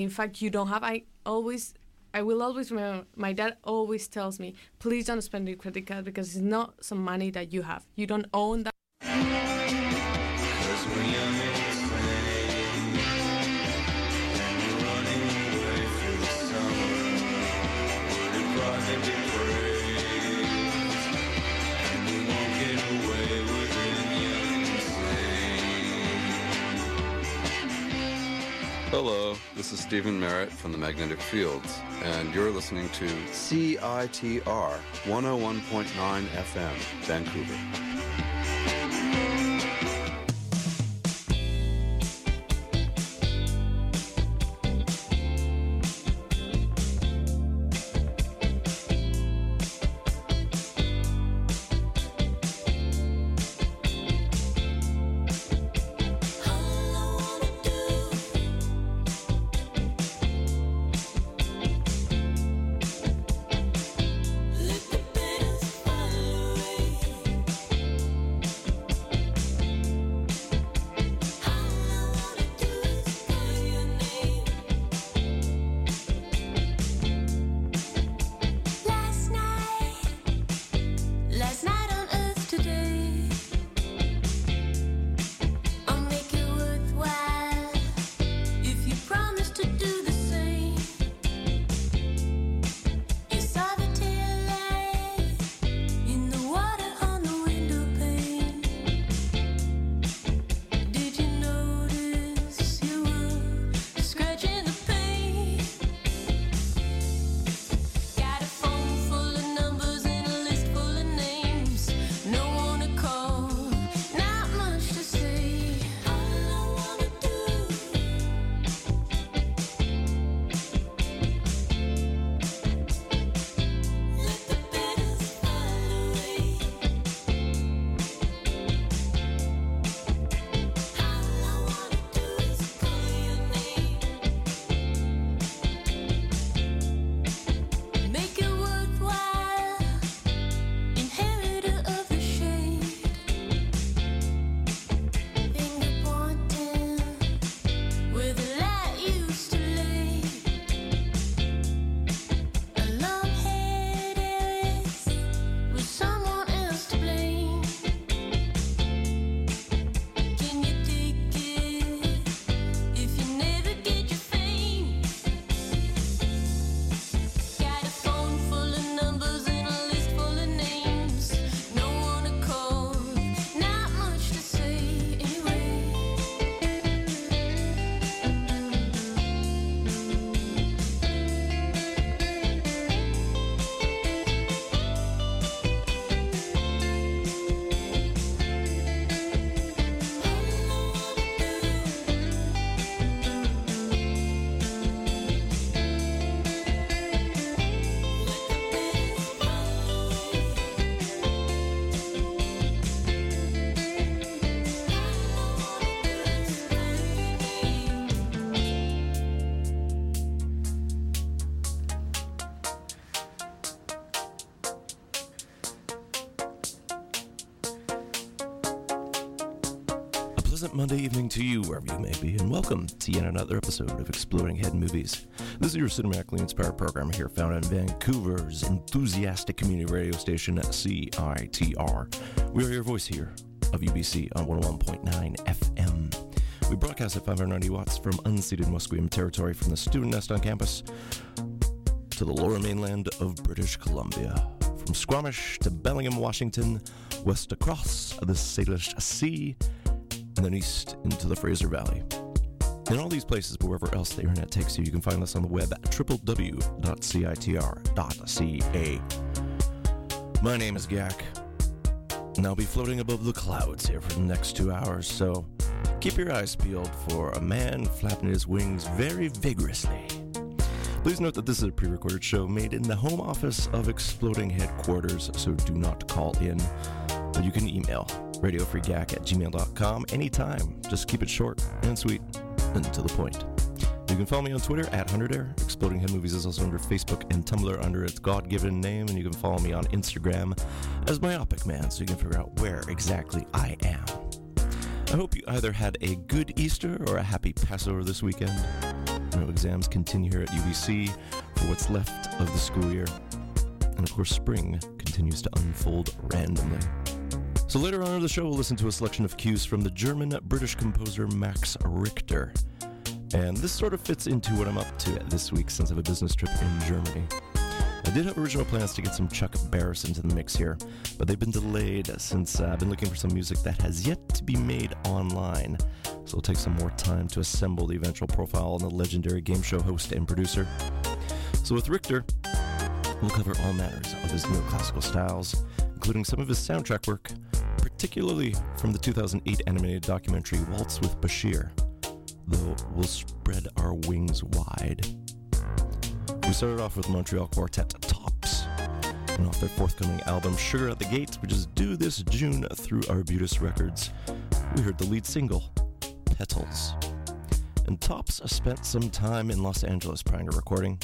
in fact you don't have i always i will always remember my dad always tells me please don't spend your credit card because it's not some money that you have. You don't own that this is Stephin Merritt from the Magnetic Fields, and you're listening to CITR 101.9 FM, Vancouver. Welcome to yet another episode of Exploding Head Movies. This is your cinematically inspired program here, found on Vancouver's enthusiastic community radio station, CITR. We are your voice here of UBC on 101.9 FM. We broadcast at 590 watts from unceded Musqueam territory from the student nest on campus to the lower mainland of British Columbia. From Squamish to Bellingham, Washington, west across the Salish Sea, and then east into the Fraser Valley. In all these places, but wherever else the internet takes you, you can find us on the web at www.citr.ca. My name is Gak, and I'll be floating above the clouds here for the next two hours, so keep your eyes peeled for a man flapping his wings very vigorously. Please note that this is a pre recorded show made in the home office of Exploding Headquarters, so do not call in. But you can email radiofreegack at gmail.com anytime. Just keep it short and sweet and to the point. You can follow me on Twitter at 100air. Exploding Head Movies is also under Facebook and Tumblr under its God given name, and you can follow me on Instagram as Myopic Man so you can figure out where exactly I am. I hope you either had a good Easter or a happy Passover this weekend. No exams continue here at UBC for what's left of the school year. And of course, spring continues to unfold randomly. So later on in the show, we'll listen to a selection of cues from the German British composer Max Richter. And this sort of fits into what I'm up to this week since I have a business trip in Germany. I did have original plans to get some Chuck Barris into the mix here, but they've been delayed since uh, I've been looking for some music that has yet to be made online. So it'll take some more time to assemble the eventual profile on the legendary game show host and producer. So with Richter, we'll cover all manners of his neoclassical styles, including some of his soundtrack work, particularly from the 2008 animated documentary Waltz with Bashir, though we'll spread our wings wide. We started off with Montreal quartet Tops, and off their forthcoming album Sugar at the Gate, which is due this June through Arbutus Records, we heard the lead single, Petals. And Tops spent some time in Los Angeles prior to recording,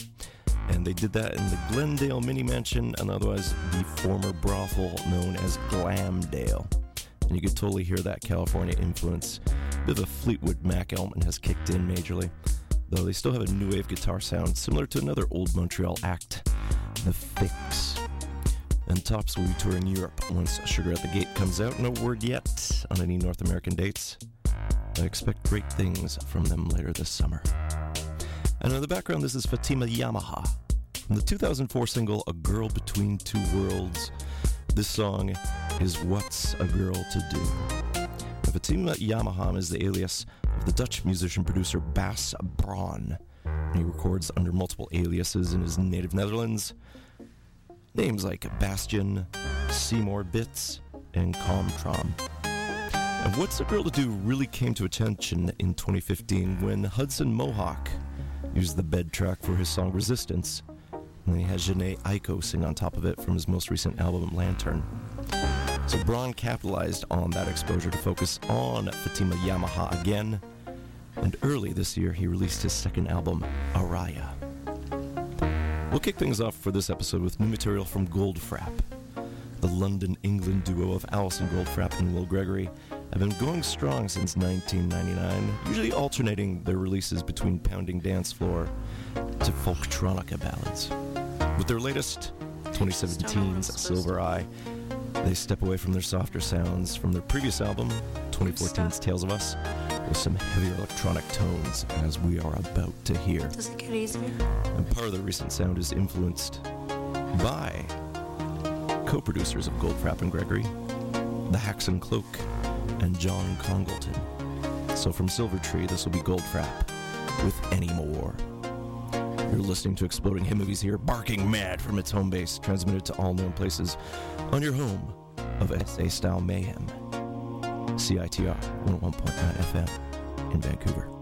and they did that in the Glendale Mini Mansion, and otherwise the former brothel known as Glamdale. And you could totally hear that California influence. Bit of a Fleetwood Mac element has kicked in majorly though they still have a new wave guitar sound similar to another old Montreal act, The Fix. And Tops will be touring Europe once Sugar at the Gate comes out. No word yet on any North American dates. I expect great things from them later this summer. And in the background, this is Fatima Yamaha from the 2004 single A Girl Between Two Worlds. This song is What's a Girl to Do? And Fatima Yamaha is the alias of the Dutch musician producer Bas Bron. He records under multiple aliases in his native Netherlands. Names like Bastion, Seymour Bits, and Comtrom. And What's a Girl to Do really came to attention in 2015 when Hudson Mohawke used the bed track for his song Resistance. And then he had Jhené Aiko sing on top of it from his most recent album Lantern. So Bron capitalized on that exposure to focus on Fatima Yamaha again. And early this year, he released his second album, Araya. We'll kick things off for this episode with new material from Goldfrapp. The London England duo of Alison Goldfrapp and Will Gregory have been going strong since 1999, usually alternating their releases between pounding dance floor to folktronica ballads. With their latest, 2017's Silver Eye, they step away from their softer sounds from their previous album, 2014's Tales of Us, with some heavier electronic tones, as we are about to hear. Does it get easier? And part of the recent sound is influenced by co producers of Goldfrapp and Gregory, the Haxan Cloak, and John Congleton. So from Silver Eye, this will be Goldfrapp with Any More. You're listening to Exploding Head Movies here, barking mad from its home base, transmitted to all known places on your home of SA style mayhem. CITR 101.9 FM in Vancouver.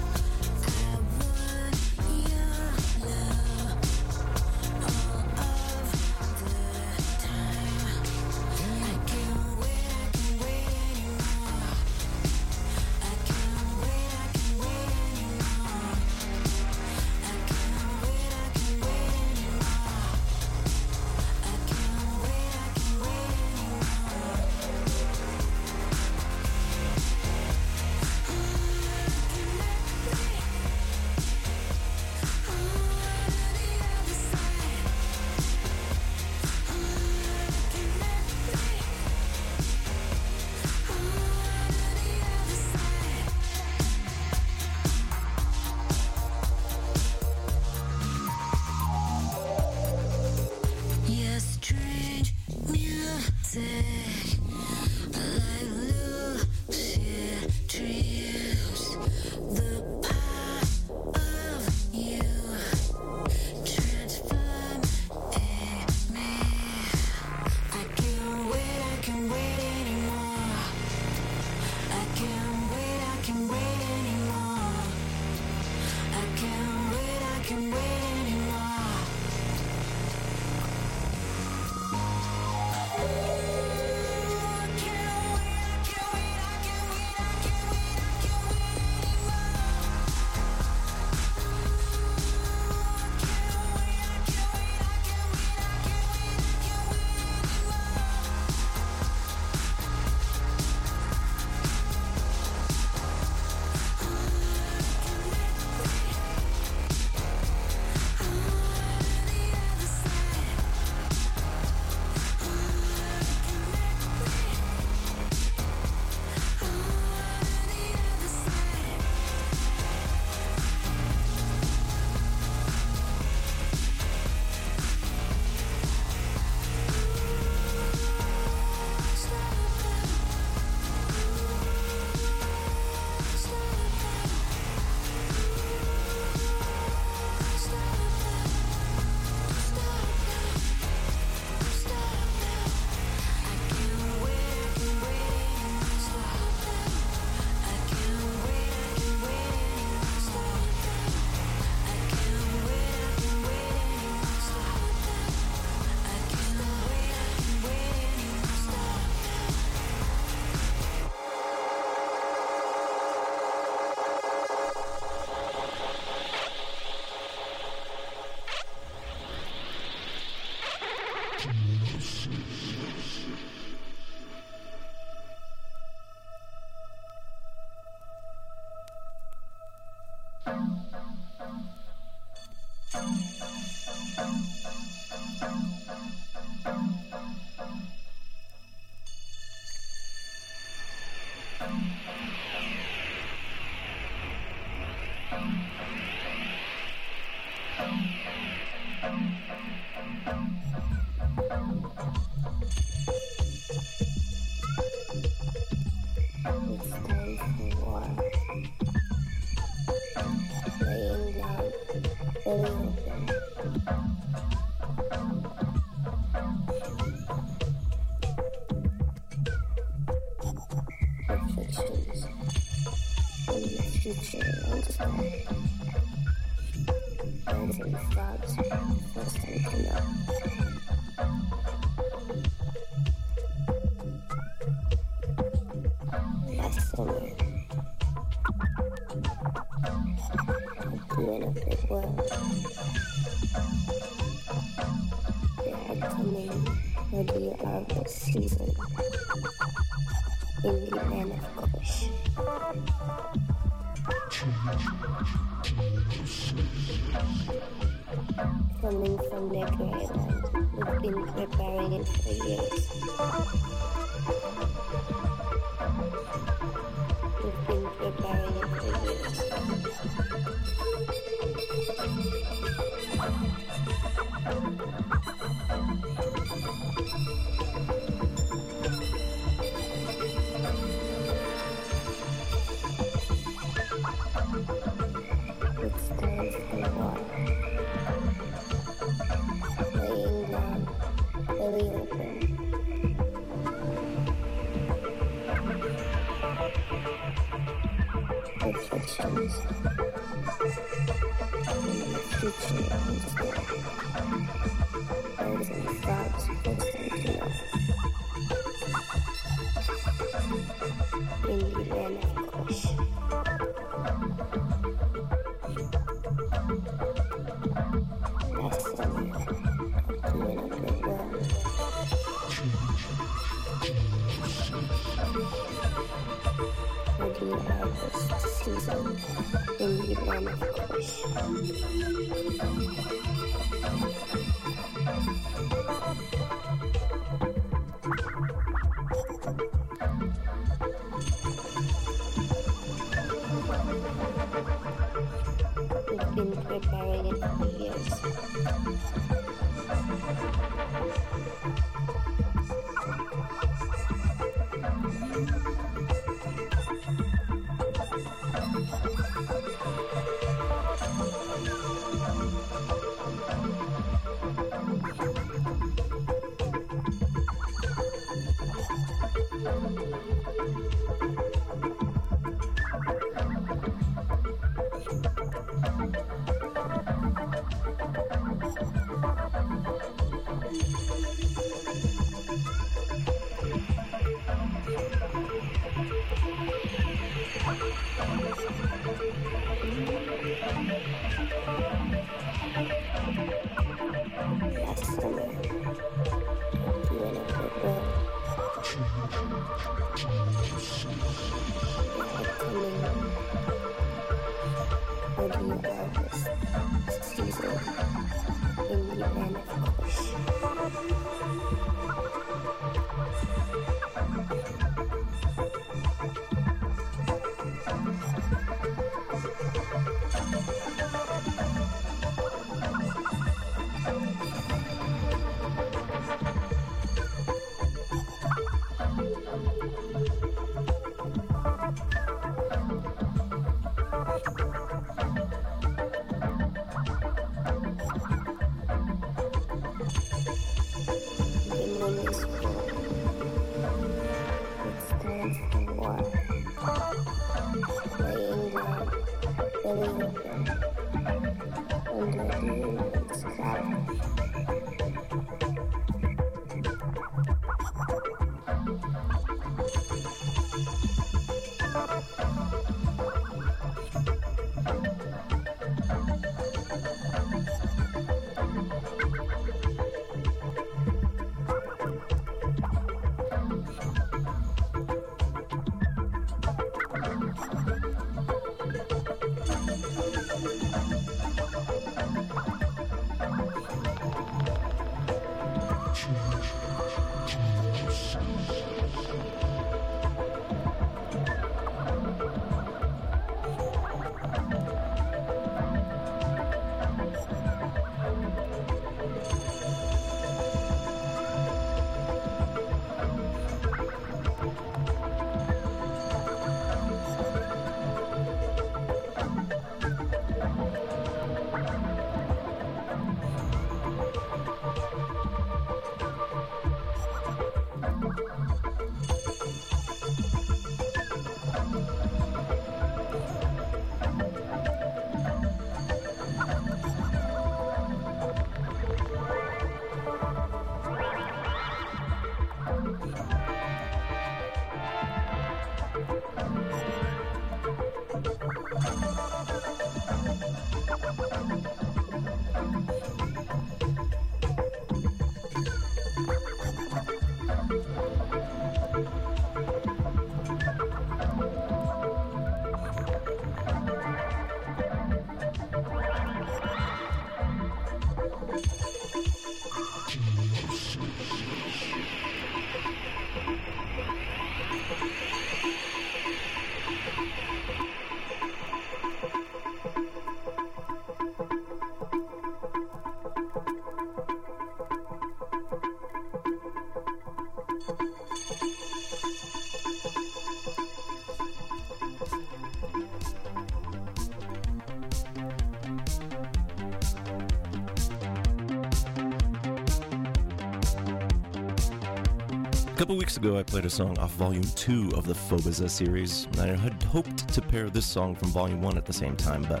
Couple weeks ago, I played a song off Volume 2 of the Phobiza series. and I had hoped to pair this song from Volume 1 at the same time, but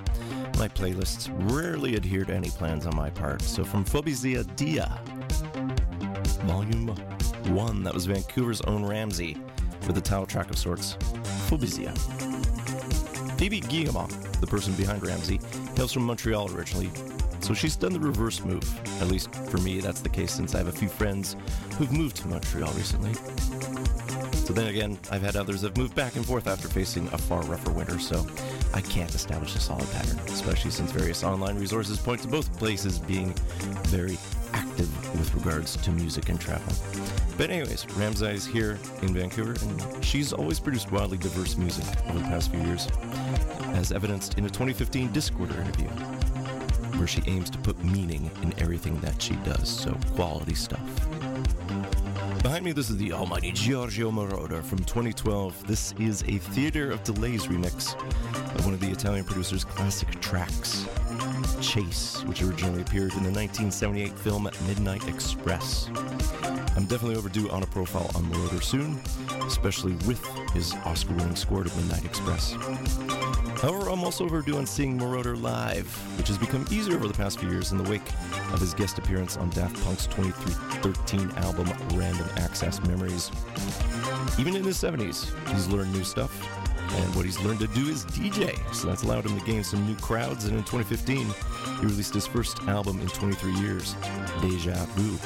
my playlists rarely adhere to any plans on my part. So from Phobiza Dia, Volume 1, that was Vancouver's own Ramzi, with a title track of sorts, Phobizia. Phoebe Guillemot, the person behind Ramzi, hails from Montreal originally, so she's done the reverse move. At least for me, that's the case since I have a few friends who've moved to Montreal recently. So then again, I've had others have moved back and forth after facing a far rougher winter, so I can't establish a solid pattern, especially since various online resources point to both places being very active with regards to music and travel. But anyways, Ramzi is here in Vancouver, and she's always produced wildly diverse music over the past few years, as evidenced in a 2015 Discorder interview where she aims to put meaning in everything that she does, so quality stuff. Behind me, this is the almighty Giorgio Moroder from 2012. This is a Theater of Delays remix of one of the Italian producer's classic tracks, Chase, which originally appeared in the 1978 film Midnight Express. I'm definitely overdue on a profile on Moroder soon, especially with his Oscar winning score to Midnight Express. However, I'm also overdue on seeing Moroder live, which has become easier over the past few years in the wake of his guest appearance on Daft Punk's 2013 album Random Access Memories. Even in his 70s, he's learned new stuff, and what he's learned to do is DJ, so that's allowed him to gain some new crowds, and in 2015, he released his first album in 23 years, Deja Vu.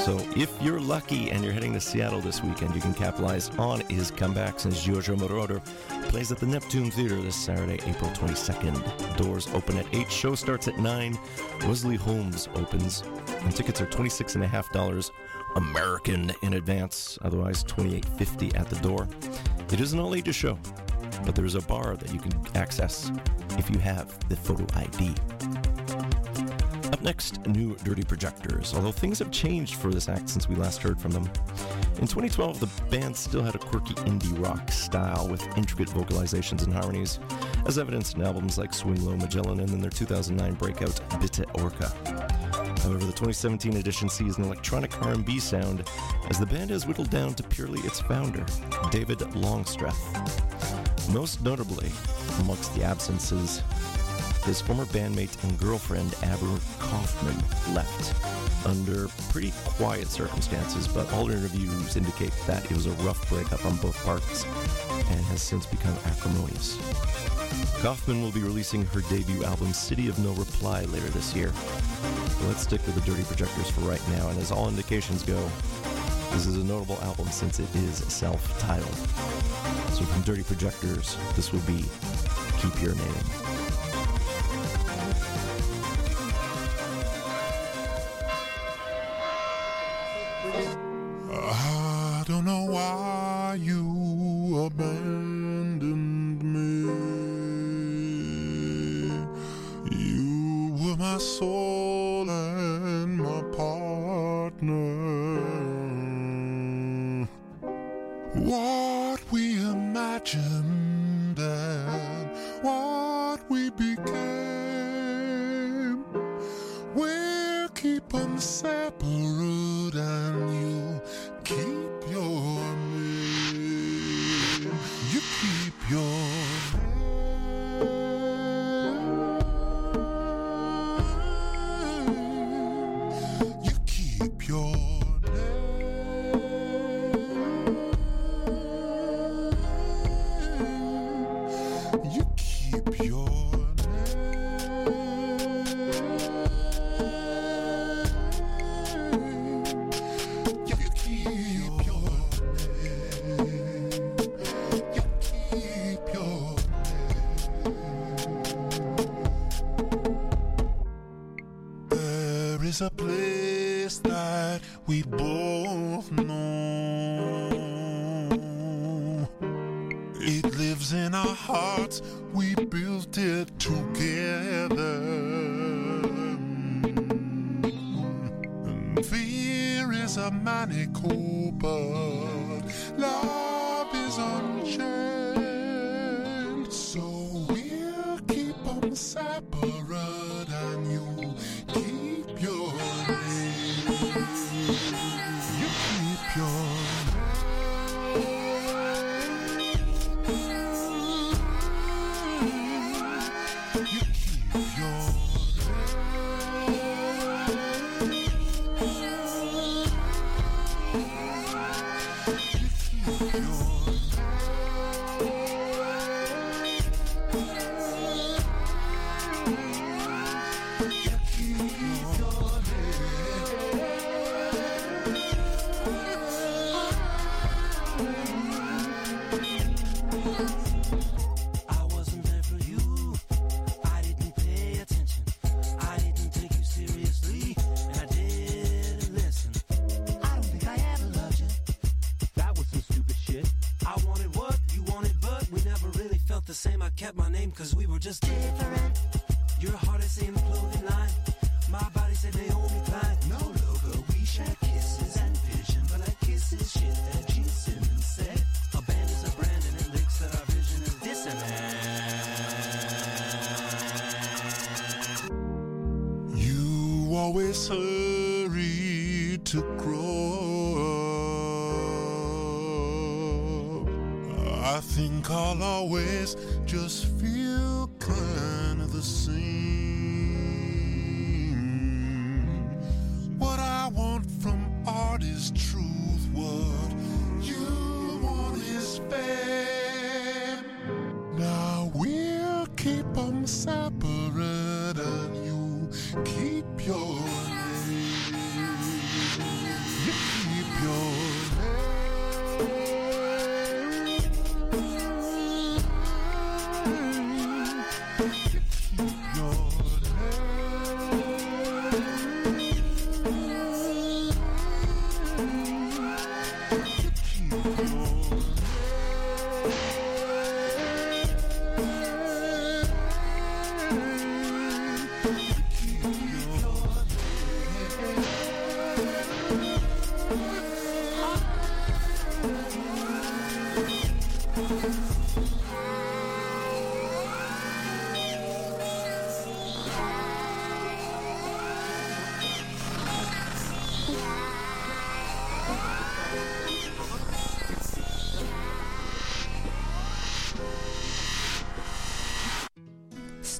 So if you're lucky and you're heading to Seattle this weekend, you can capitalize on his comeback since Giorgio Moroder plays at the Neptune Theater this Saturday, April 22nd. Doors open at 8, show starts at 9. Wesley Holmes opens, and tickets are $26.5 American in advance, otherwise $28.50 at the door. It is an all ages show, but there is a bar that you can access if you have the photo ID. Up next, new Dirty Projectors, although things have changed for this act since we last heard from them. In 2012, the band still had a quirky indie rock style with intricate vocalizations and harmonies, as evidenced in albums like Swing Low Magellan and then their 2009 breakout Bitte Orca. However, the 2017 edition sees an electronic R&B sound as the band has whittled down to purely its founder, David Longstreth. Most notably, amongst the absences, his former bandmate and girlfriend Amber Coffman left under pretty quiet circumstances, but all interviews indicate that it was a rough breakup on both parts and has since become acrimonious. Kaufman will be releasing her debut album City of No Reply later this year. Let's stick with the Dirty Projectors for right now, and as all indications go, this is a notable album since it is self-titled. So from Dirty Projectors, this will be Keep Your Name. I don't know why you abandoned me. You were my soul and my partner. What we imagined and what we became. We'll keep them separate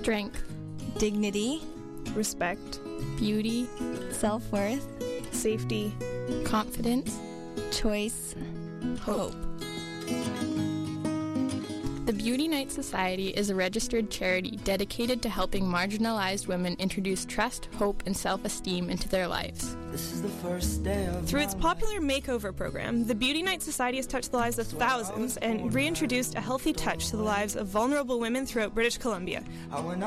Strength, dignity, respect, beauty, self worth, safety, confidence, choice, hope. The Beauty Night Society is a registered charity dedicated to helping marginalized women introduce trust, hope, and self esteem into their lives. This is the first day of Through its popular makeover program, the Beauty Night Society has touched the lives of thousands and reintroduced a healthy touch to the lives of vulnerable women throughout British Columbia,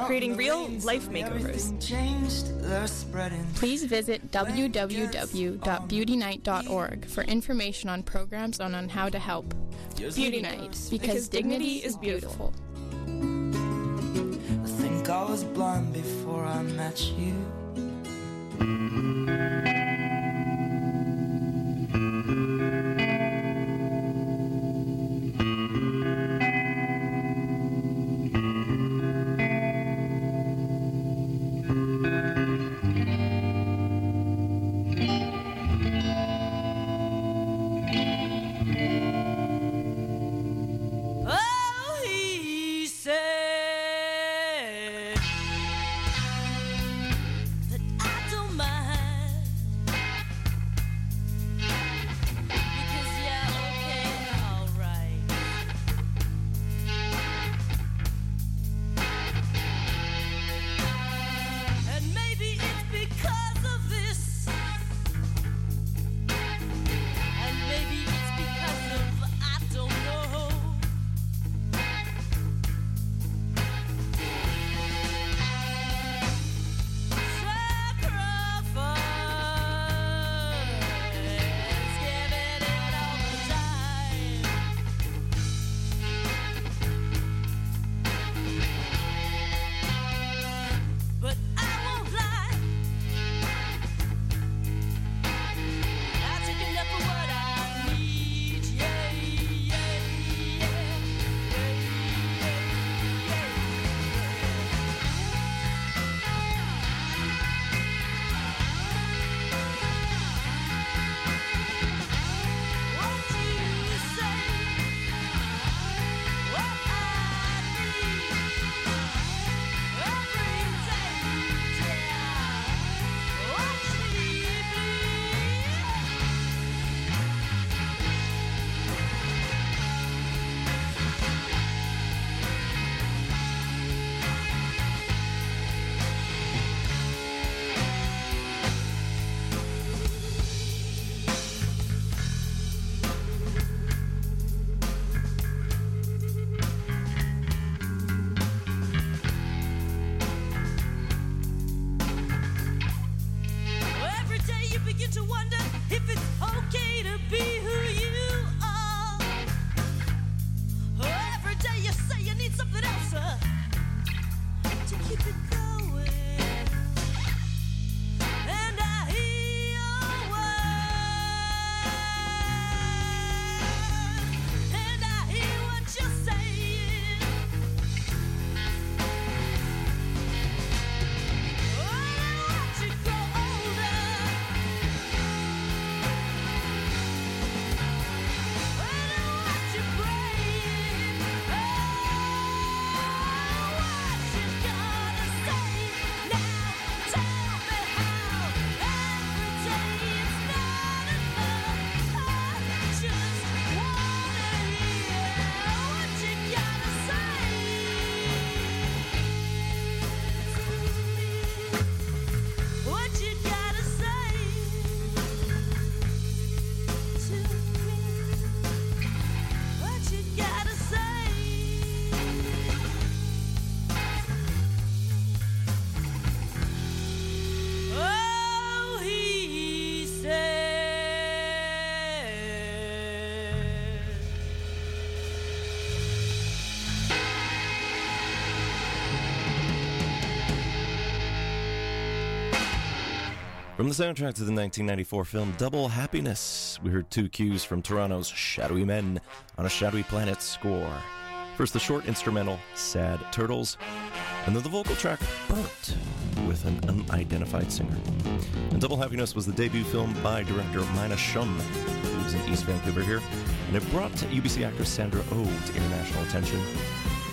creating real life makeovers. changed, they're spreading. Please visit www.beautynight.org for information on programs and on how to help. Beauty Night, because dignity is beautiful. I think I was blind before I met you. From the soundtrack to the 1994 film Double Happiness, we heard two cues from Toronto's Shadowy Men on a Shadowy Planet score. First, the short instrumental Sad Turtles, and then the vocal track Burnt with an unidentified singer. And Double Happiness was the debut film by director Mina Shum, who lives in East Vancouver here, and it brought UBC actress Sandra Oh to international attention.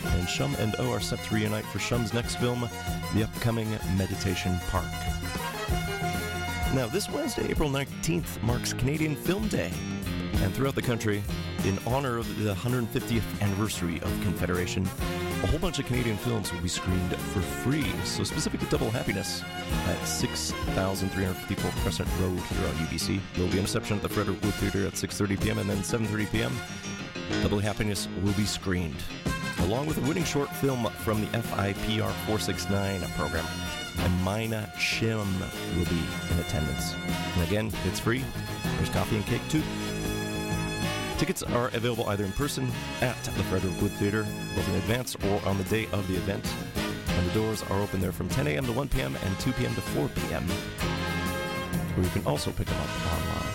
And Shum and Oh are set to reunite for Shum's next film, the upcoming Meditation Park. Now, this Wednesday, April 19th, marks Canadian Film Day. And throughout the country, in honor of the 150th anniversary of Confederation, a whole bunch of Canadian films will be screened for free. So, specific to Double Happiness at 6354 Crescent Road here on UBC. There will be an reception at the Frederick Wood Theatre at 6.30 p.m. and then 7.30 p.m. Double Happiness will be screened, along with a winning short film from the FIPR 469 program. And Mina Shum will be in attendance. And again, it's free. There's coffee and cake too. Tickets are available either in person at the Frederick Wood Theatre, both in advance or on the day of the event. And the doors are open there from 10 a.m. to 1 p.m. and 2 p.m. to 4 p.m. Where you can also pick them up online.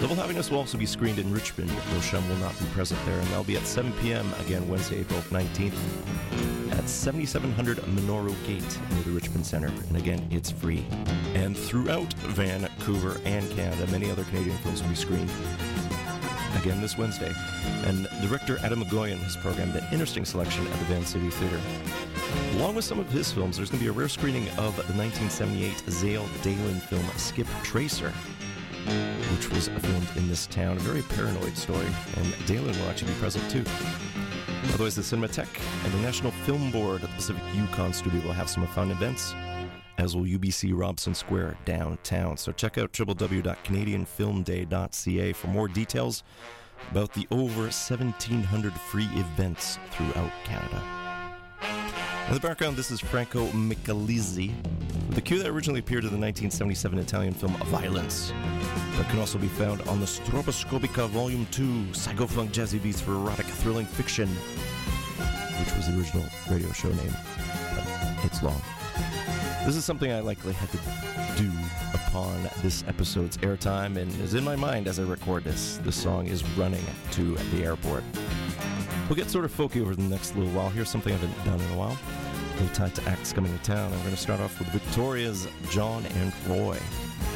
Double Happiness will also be screened in Richmond, Shum will not be present there, and that'll be at 7 p.m. again Wednesday, April 19th at 7700 Minoru Gate near the Richmond Center. And again, it's free. And throughout Vancouver and Canada, many other Canadian films will be screened again this Wednesday. And director Adam McGoyan has programmed an interesting selection at the Van City Theatre. Along with some of his films, there's going to be a rare screening of the 1978 Zale Dalen film Skip Tracer, which was filmed in this town. A very paranoid story, and Dalen will actually be present too. Otherwise, the Cinematheque and the National Film Board at the Pacific Yukon Studio will have some fun events, as will UBC Robson Square downtown. So check out www.canadianfilmday.ca for more details about the over 1,700 free events throughout Canada. In the background, this is Franco Micalizzi, with the cue that originally appeared in the 1977 Italian film Violence, but can also be found on the Stroboscopica Volume 2 Psychofunk Jazzy Beats for Erotic Thrilling Fiction, which was the original radio show name. But it's long. This is something I likely had to do upon this episode's airtime and is in my mind as I record this. The song is running to the airport. We'll get sort of folky over the next little while. Here's something I haven't done in a while. No time to acts coming to town. I'm going to start off with Victoria's Jon and Roy.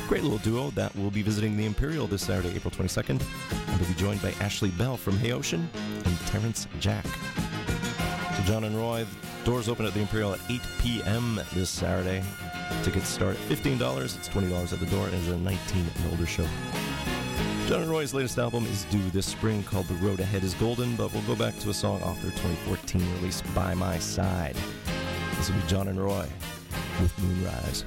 Great little duo that will be visiting the Imperial this Saturday, April 22nd, and they'll be joined by Ashleigh Ball from Hey Ocean and Terrence Jack. So Jon and Roy, doors open at the Imperial at 8 p.m. this Saturday. Tickets start at $15. It's $20 at the door, and it's a 19 and older show. Jon and Roy's latest album is due this spring called The Road Ahead is Golden, but we'll go back to a song off their 2014 release, By My Side. This will be Jon and Roy with Moonrise.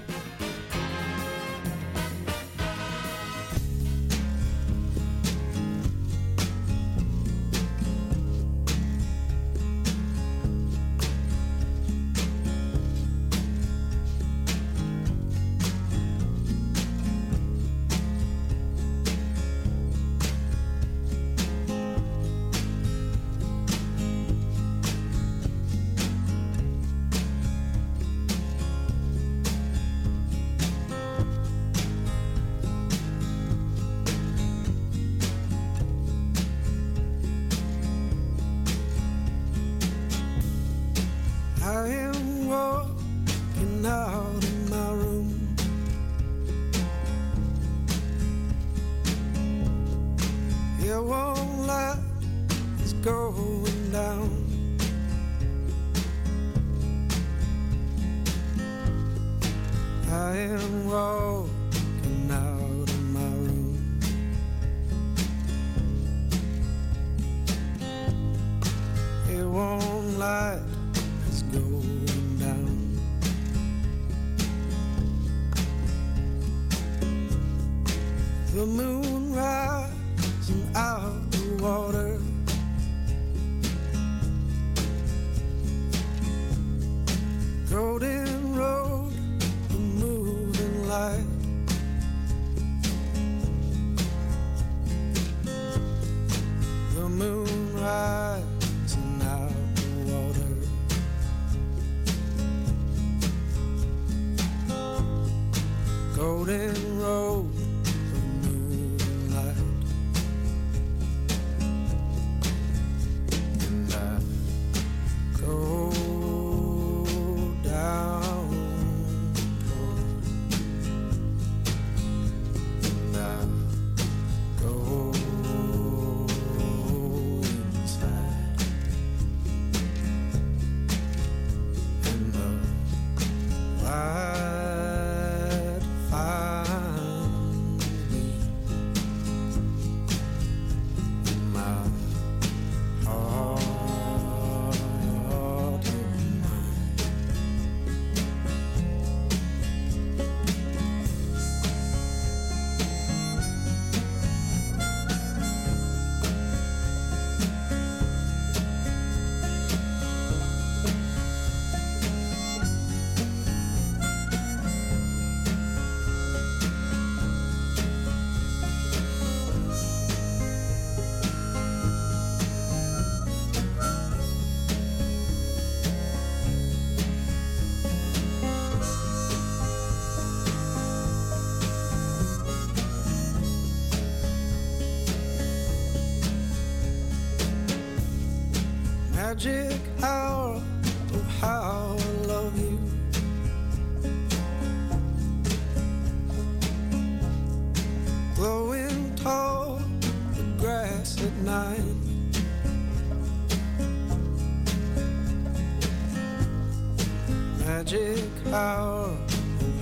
Magic hour.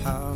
How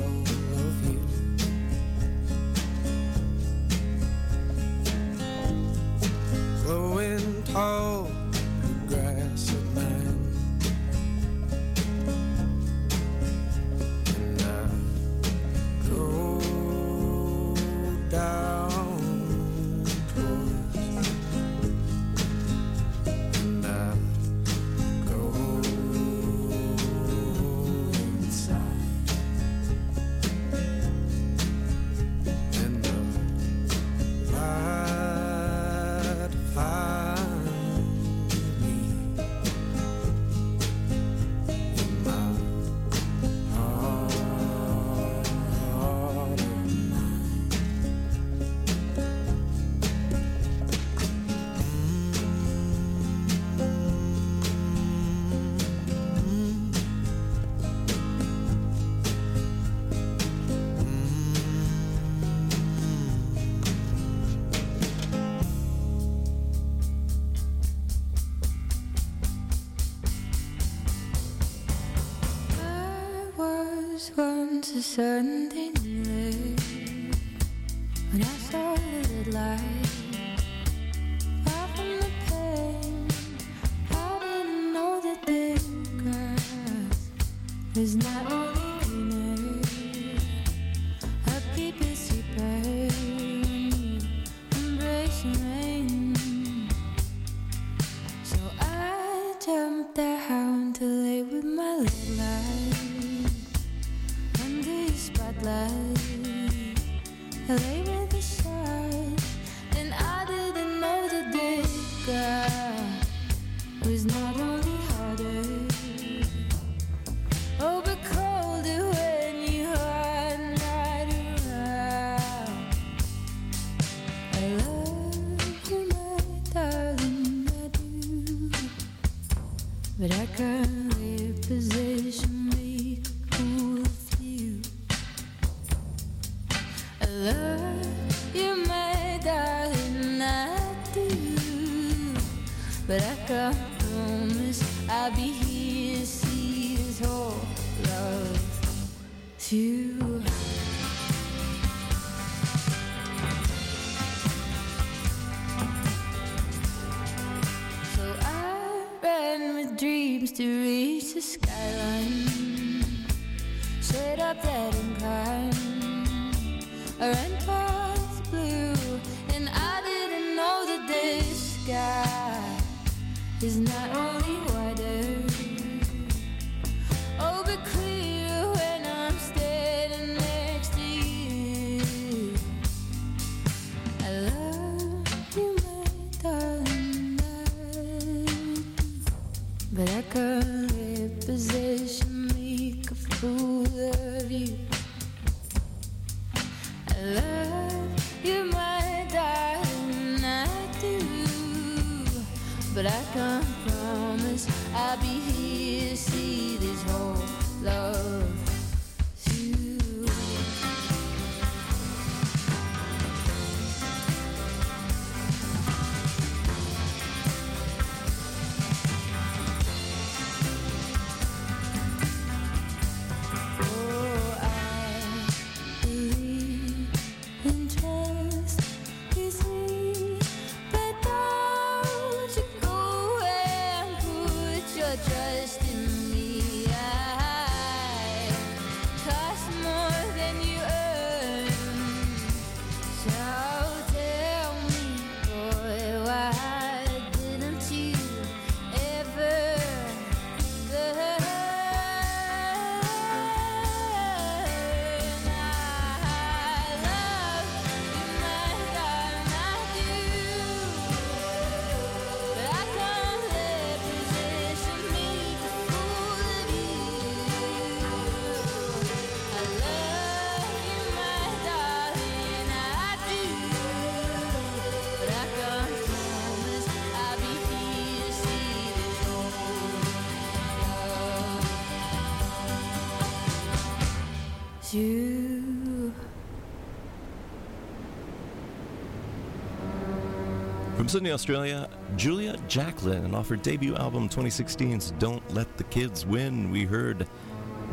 From Sydney, Australia, Julia Jacklin, off her debut album 2016's Don't Let the Kids Win, we heard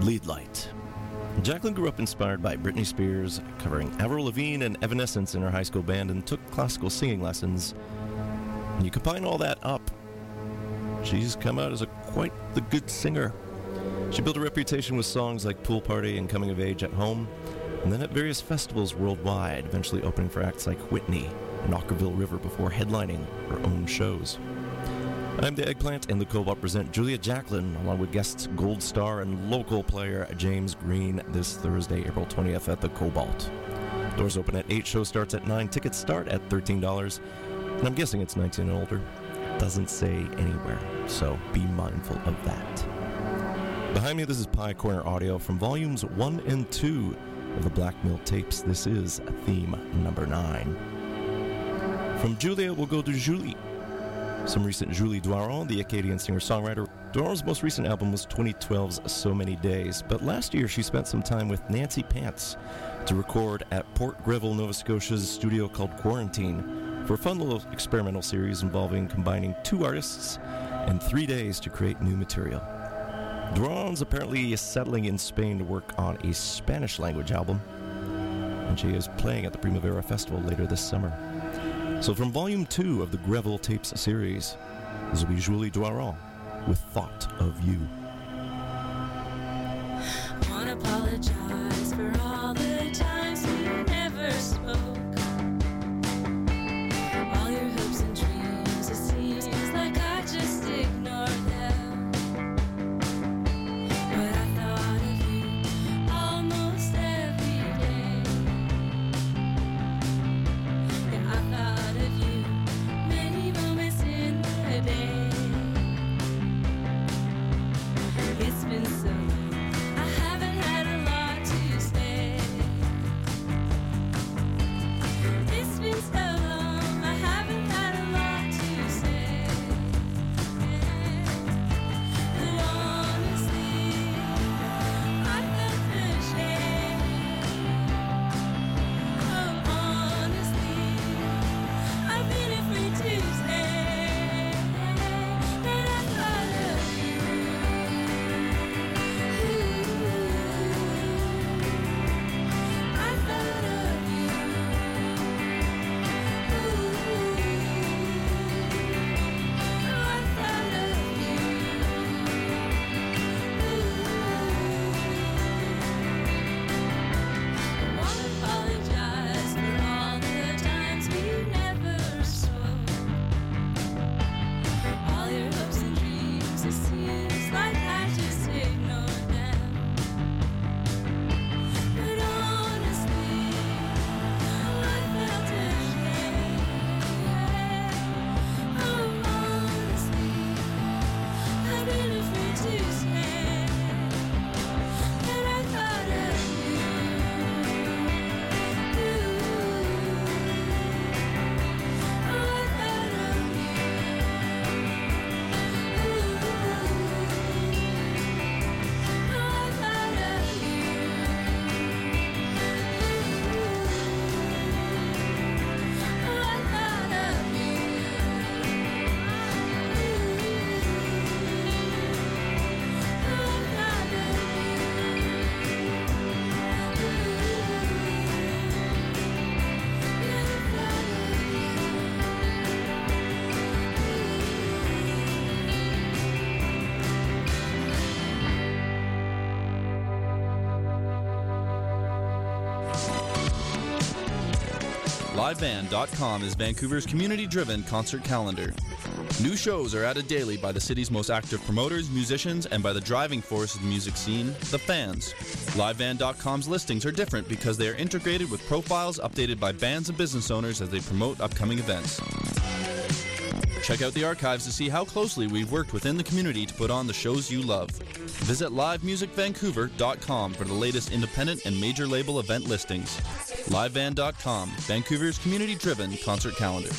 Lead Light. Jacklin grew up inspired by Britney Spears, covering Avril Lavigne and Evanescence in her high school band, and took classical singing lessons. You combine all that up, she's come out as a quite the good singer. She built a reputation with songs like Pool Party and Coming of Age at Home, and then at various festivals worldwide, eventually opening for acts like Whitney and Okkervil River before headlining her own shows. I'm the Eggplant, and the Cobalt present Julia Jacklin, along with guests Gold Star and local player James Green, this Thursday, April 20th at the Cobalt. Doors open at 8, show starts at 9, tickets start at $13, and I'm guessing it's 19 and older. Doesn't say anywhere, so be mindful of that. Behind me, this is Pye Corner audio from volumes 1 and 2 of the Black Mill tapes. This is theme number 9. From Julia, we'll go to Julie. Some recent Julie Doiron, the Acadian singer songwriter. Doiron's most recent album was 2012's So Many Days, but last year she spent some time with Nancy Pants to record at Port Greville, Nova Scotia's studio called Quarantine for a fun little experimental series involving combining two artists and three days to create new material. Doiron's apparently settling in Spain to work on a Spanish language album, and she is playing at the Primavera Festival later this summer. So, from Volume 2 of the Greville Tapes series, this will be Julie Doiron with Thought of You. LiveVan.com is Vancouver's community driven concert calendar. New shows are added daily by the city's most active promoters, musicians, and by the driving force of the music scene, the fans. LiveVan.com's listings are different because they are integrated with profiles updated by bands and business owners as they promote upcoming events. Check out the archives to see how closely we've worked within the community to put on the shows you love. Visit livemusicvancouver.com for the latest independent and major label event listings. LiveVan.com, Vancouver's community driven concert calendar.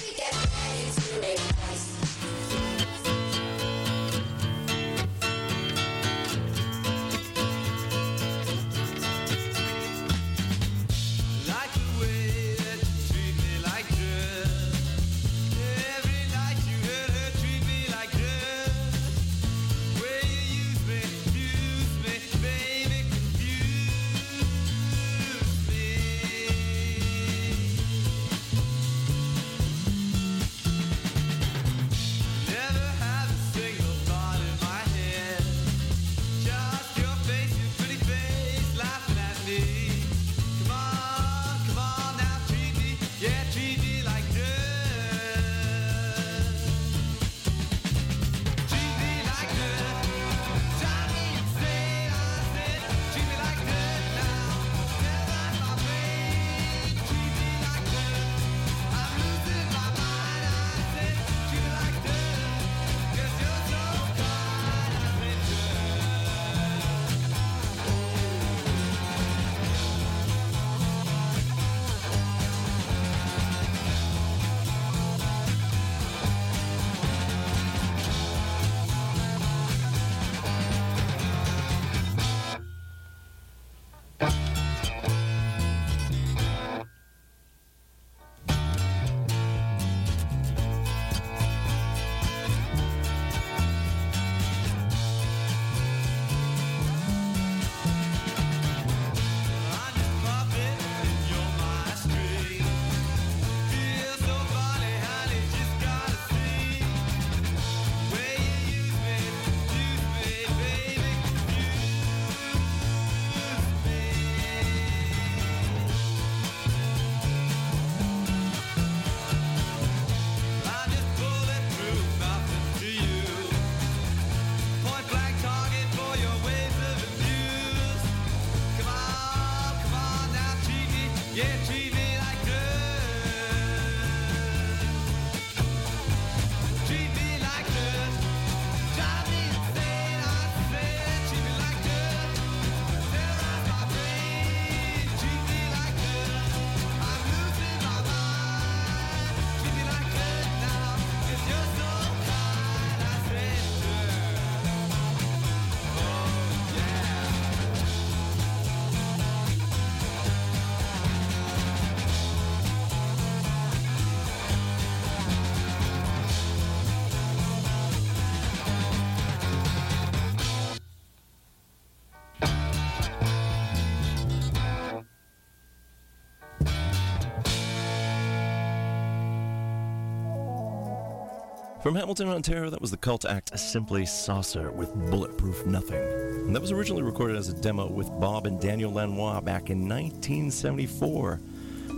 From Hamilton, Ontario, that was the cult act Simply Saucer with Bulletproof Nothing. And that was originally recorded as a demo with Bob and Daniel Lanois back in 1974,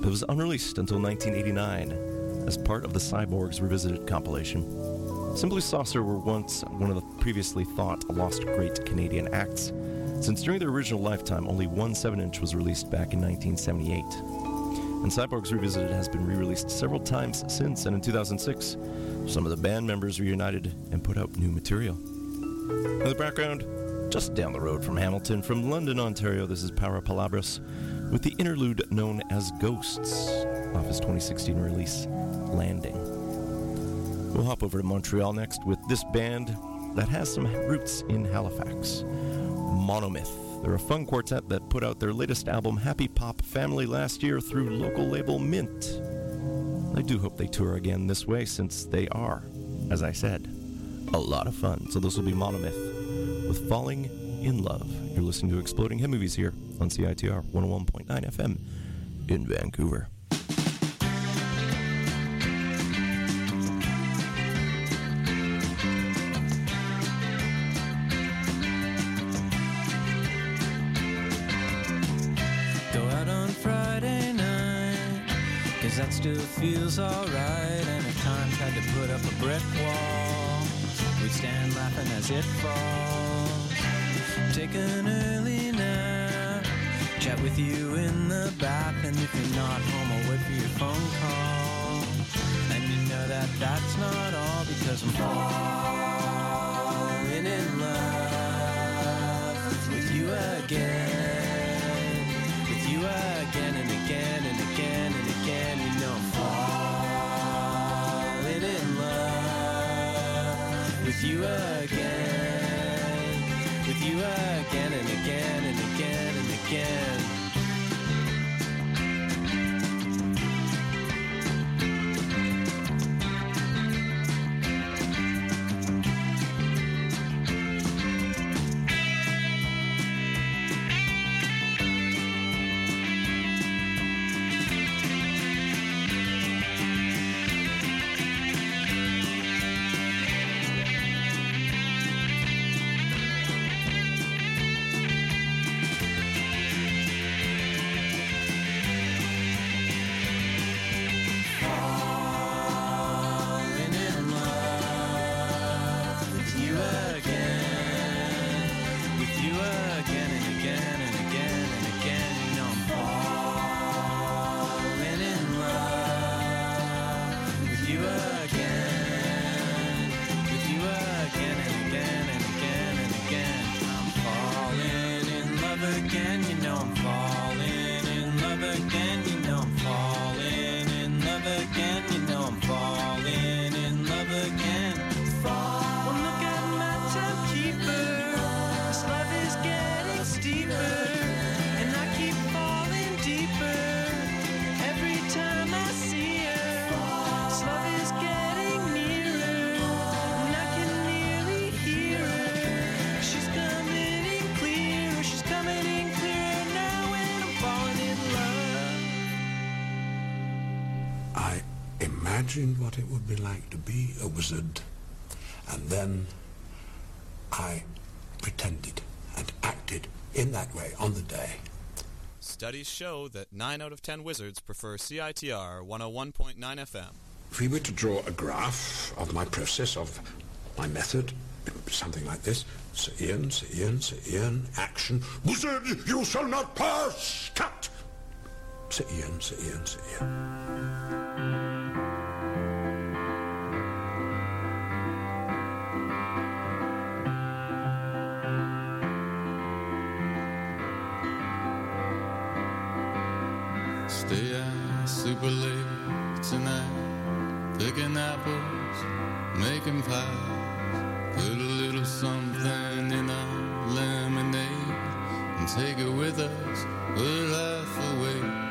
but was unreleased until 1989 as part of the Cyborgs Revisited compilation. Simply Saucer were once one of the previously thought lost great Canadian acts, since during their original lifetime only one 7 inch was released back in 1978. And Cyborgs Revisited has been re released several times since, and in 2006, some of the band members reunited and put out new material. In the background, just down the road from Hamilton, from London, Ontario, this is Para Palabras with the interlude known as Ghosts off his 2016 release, Landing. We'll hop over to Montreal next with this band that has some roots in Halifax Monomyth. They're a fun quartet that put out their latest album, Happy Pop Family, last year through local label Mint. I do hope they tour again this way since they are, as I said, a lot of fun. So this will be Monomyth with Falling in Love. You're listening to Exploding Head Movies here on CITR 101.9 FM in Vancouver. Still feels alright. And if time tried to put up a brick wall, we'd stand laughing as it falls. Take an early nap, chat with you in the bath, and if you're not home, I'll wait for your phone call. And you know that that's not all because I'm falling in love with you again with you again with you again, with you again and again and again and again. Imagined what it would be like to be a wizard. And then I pretended and acted in that way on the day. Studies show that 9 out of 10 wizards prefer CITR 101.9 FM. If we were to draw a graph of my process, of my method, something like this, Sir Ian, Sir Ian, Sir Ian, action, wizard, you shall not pass, cut! Sir Ian, Sir Ian, Sir Ian. Super late tonight, picking apples, making pies. Put a little something in our lemonade and take it with us. We're half awake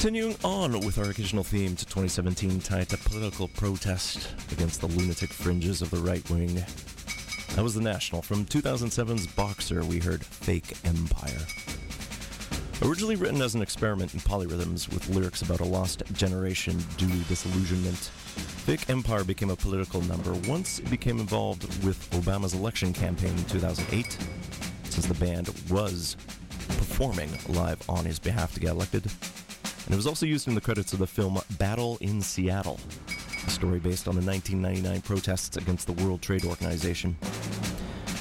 Continuing on with our occasional theme to 2017 tied to political protest against the lunatic fringes of the right wing. That was The National. From 2007's Boxer, we heard Fake Empire. Originally written as an experiment in polyrhythms with lyrics about a lost generation due to disillusionment, Fake Empire became a political number once it became involved with Obama's election campaign in 2008, since the band was performing live on his behalf to get elected. And it was also used in the credits of the film Battle in Seattle, a story based on the 1999 protests against the World Trade Organization.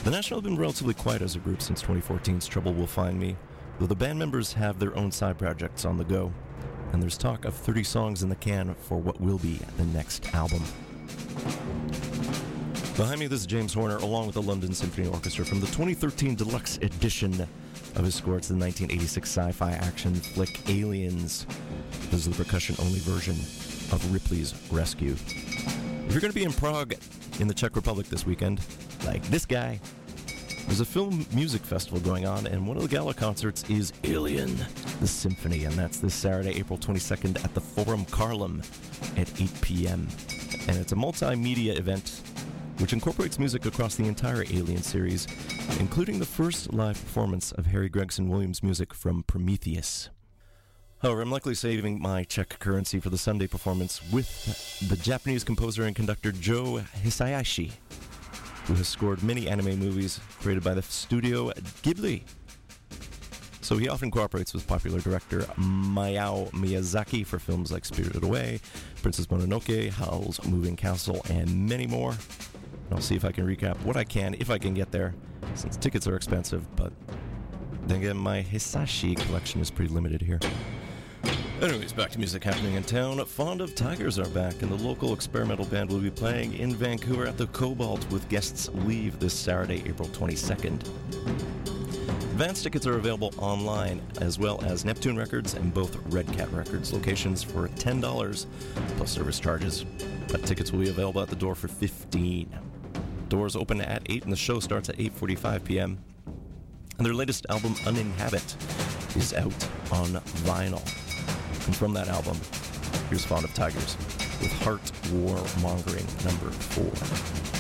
The National have been relatively quiet as a group since 2014's Trouble Will Find Me, though the band members have their own side projects on the go, and there's talk of 30 songs in the can for what will be the next album. Behind me, this is James Horner, along with the London Symphony Orchestra from the 2013 deluxe edition of his score to the 1986 sci fi action flick Aliens. This is the percussion only version of Ripley's Rescue. If you're going to be in Prague in the Czech Republic this weekend, like this guy, There's a film music festival going on, and one of the gala concerts is Alien, the Symphony, and that's this Saturday, April 22nd at the Forum Karlín at 8 p.m. And it's a multimedia event which incorporates music across the entire Alien series, including the first live performance of Harry Gregson Williams' music from Prometheus. However, I'm likely saving my Czech currency for the Sunday performance with the Japanese composer and conductor Joe Hisaishi, who has scored many anime movies created by the studio Ghibli. So he often cooperates with popular director Miyazaki for films like Spirited Away, Princess Mononoke, Howl's Moving Castle, and many more. And I'll see if I can recap what I can, if I can get there, since tickets are expensive, but then again, my Hisaishi collection is pretty limited here. Anyways, back to music happening in town. Fond of Tigers are back, and the local experimental band will be playing in Vancouver at the Cobalt with guests Leave this Saturday, April 22nd. Advance tickets are available online as well as Neptune Records and both Red Cat Records locations for $10 plus service charges. But tickets will be available at the door for 15. Doors open at 8 and the show starts at 8:45 p.m. And their latest album Uninhabit is out on vinyl. And from that album, here's Fond of Tigers with Heart War Mongering number 4.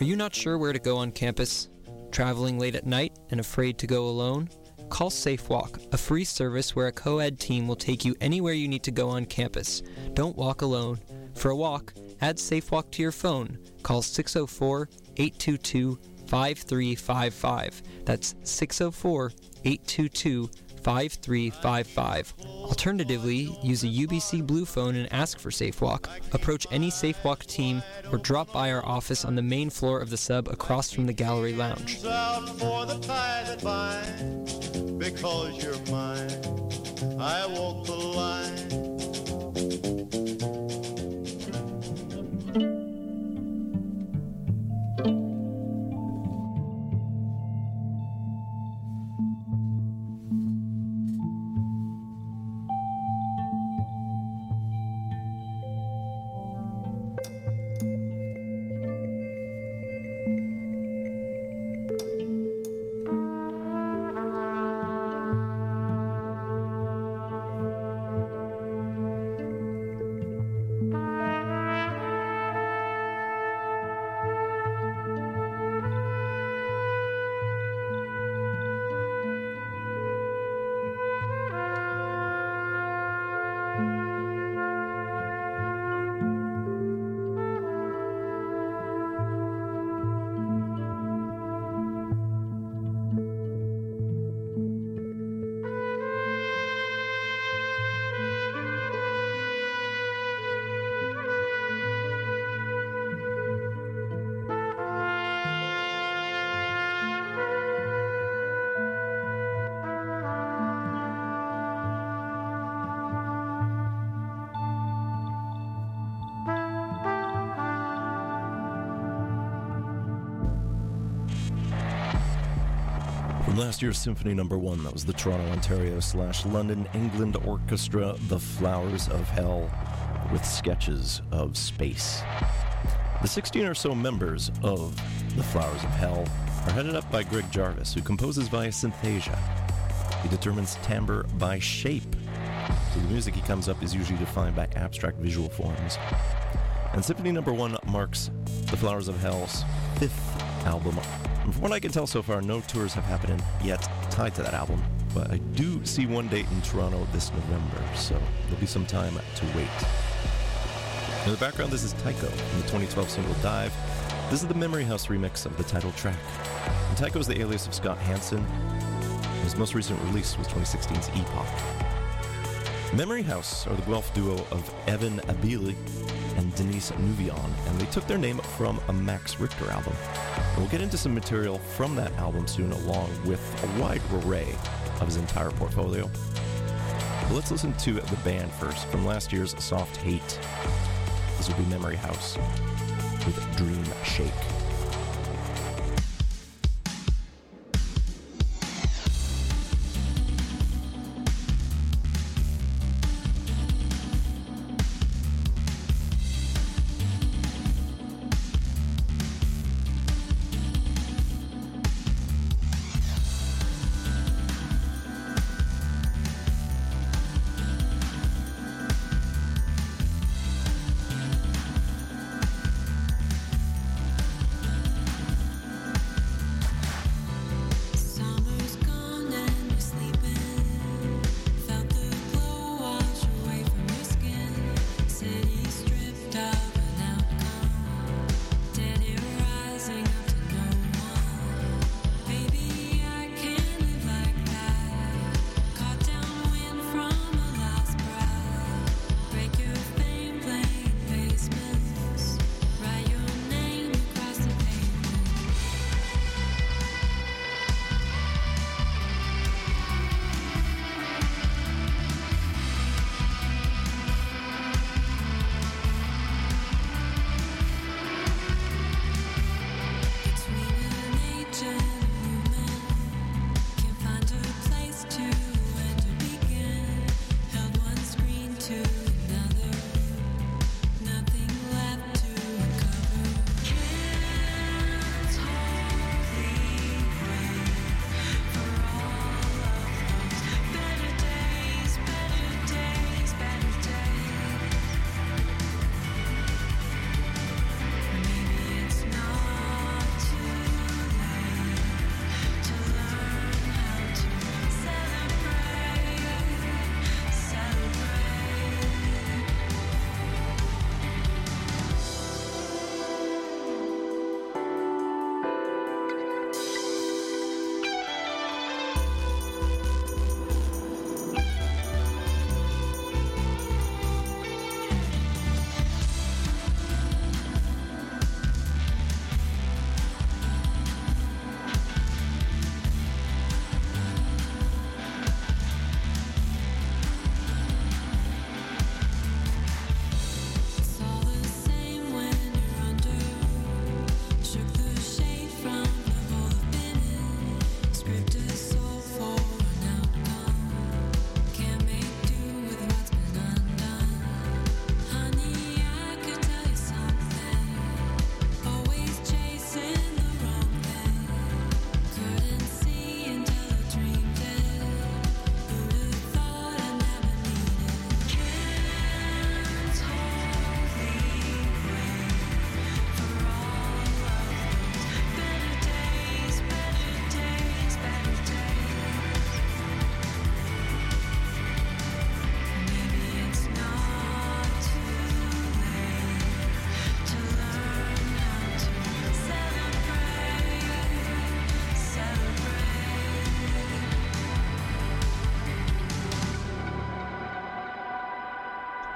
Are you not sure where to go on campus? Traveling late at night and afraid to go alone? Call SafeWalk, a free service where a co-ed team will take you anywhere you need to go on campus. Don't walk alone. For a walk, add SafeWalk to your phone. Call 604-822-5355. That's 604-822-5355. Alternatively, use a UBC Blue phone and ask for SafeWalk. Approach any SafeWalk team or drop by our office on the main floor of the sub across from the gallery lounge. because you're mine. I walk the line. Year's Symphony Number One, that was the Toronto, Ontario slash London, England Orchestra, The Flowers of Hell, with sketches of space. The 16 or so members of The Flowers of Hell are headed up by Greg Jarvis, who composes via synesthesia. He determines timbre by shape. So the music he comes up is usually defined by abstract visual forms. And Symphony Number One marks The Flowers of Hell's fifth album. From what I can tell so far, no tours have happened yet tied to that album. But I do see one date in Toronto this November, so there'll be some time to wait. In the background, this is Tycho from the 2012 single Dive. This is the Memory House remix of the title track. And Tycho is the alias of Scott Hansen. His most recent release was 2016's Epoch. Memory House are the Guelph duo of Evan Abeele and Denise Nouvion, and they took their name from a Max Richter album. And we'll get into some material from that album soon, along with a wide array of his entire portfolio. But let's listen to the band first from last year's Soft Hate. This will be Memory House with Dream Shake.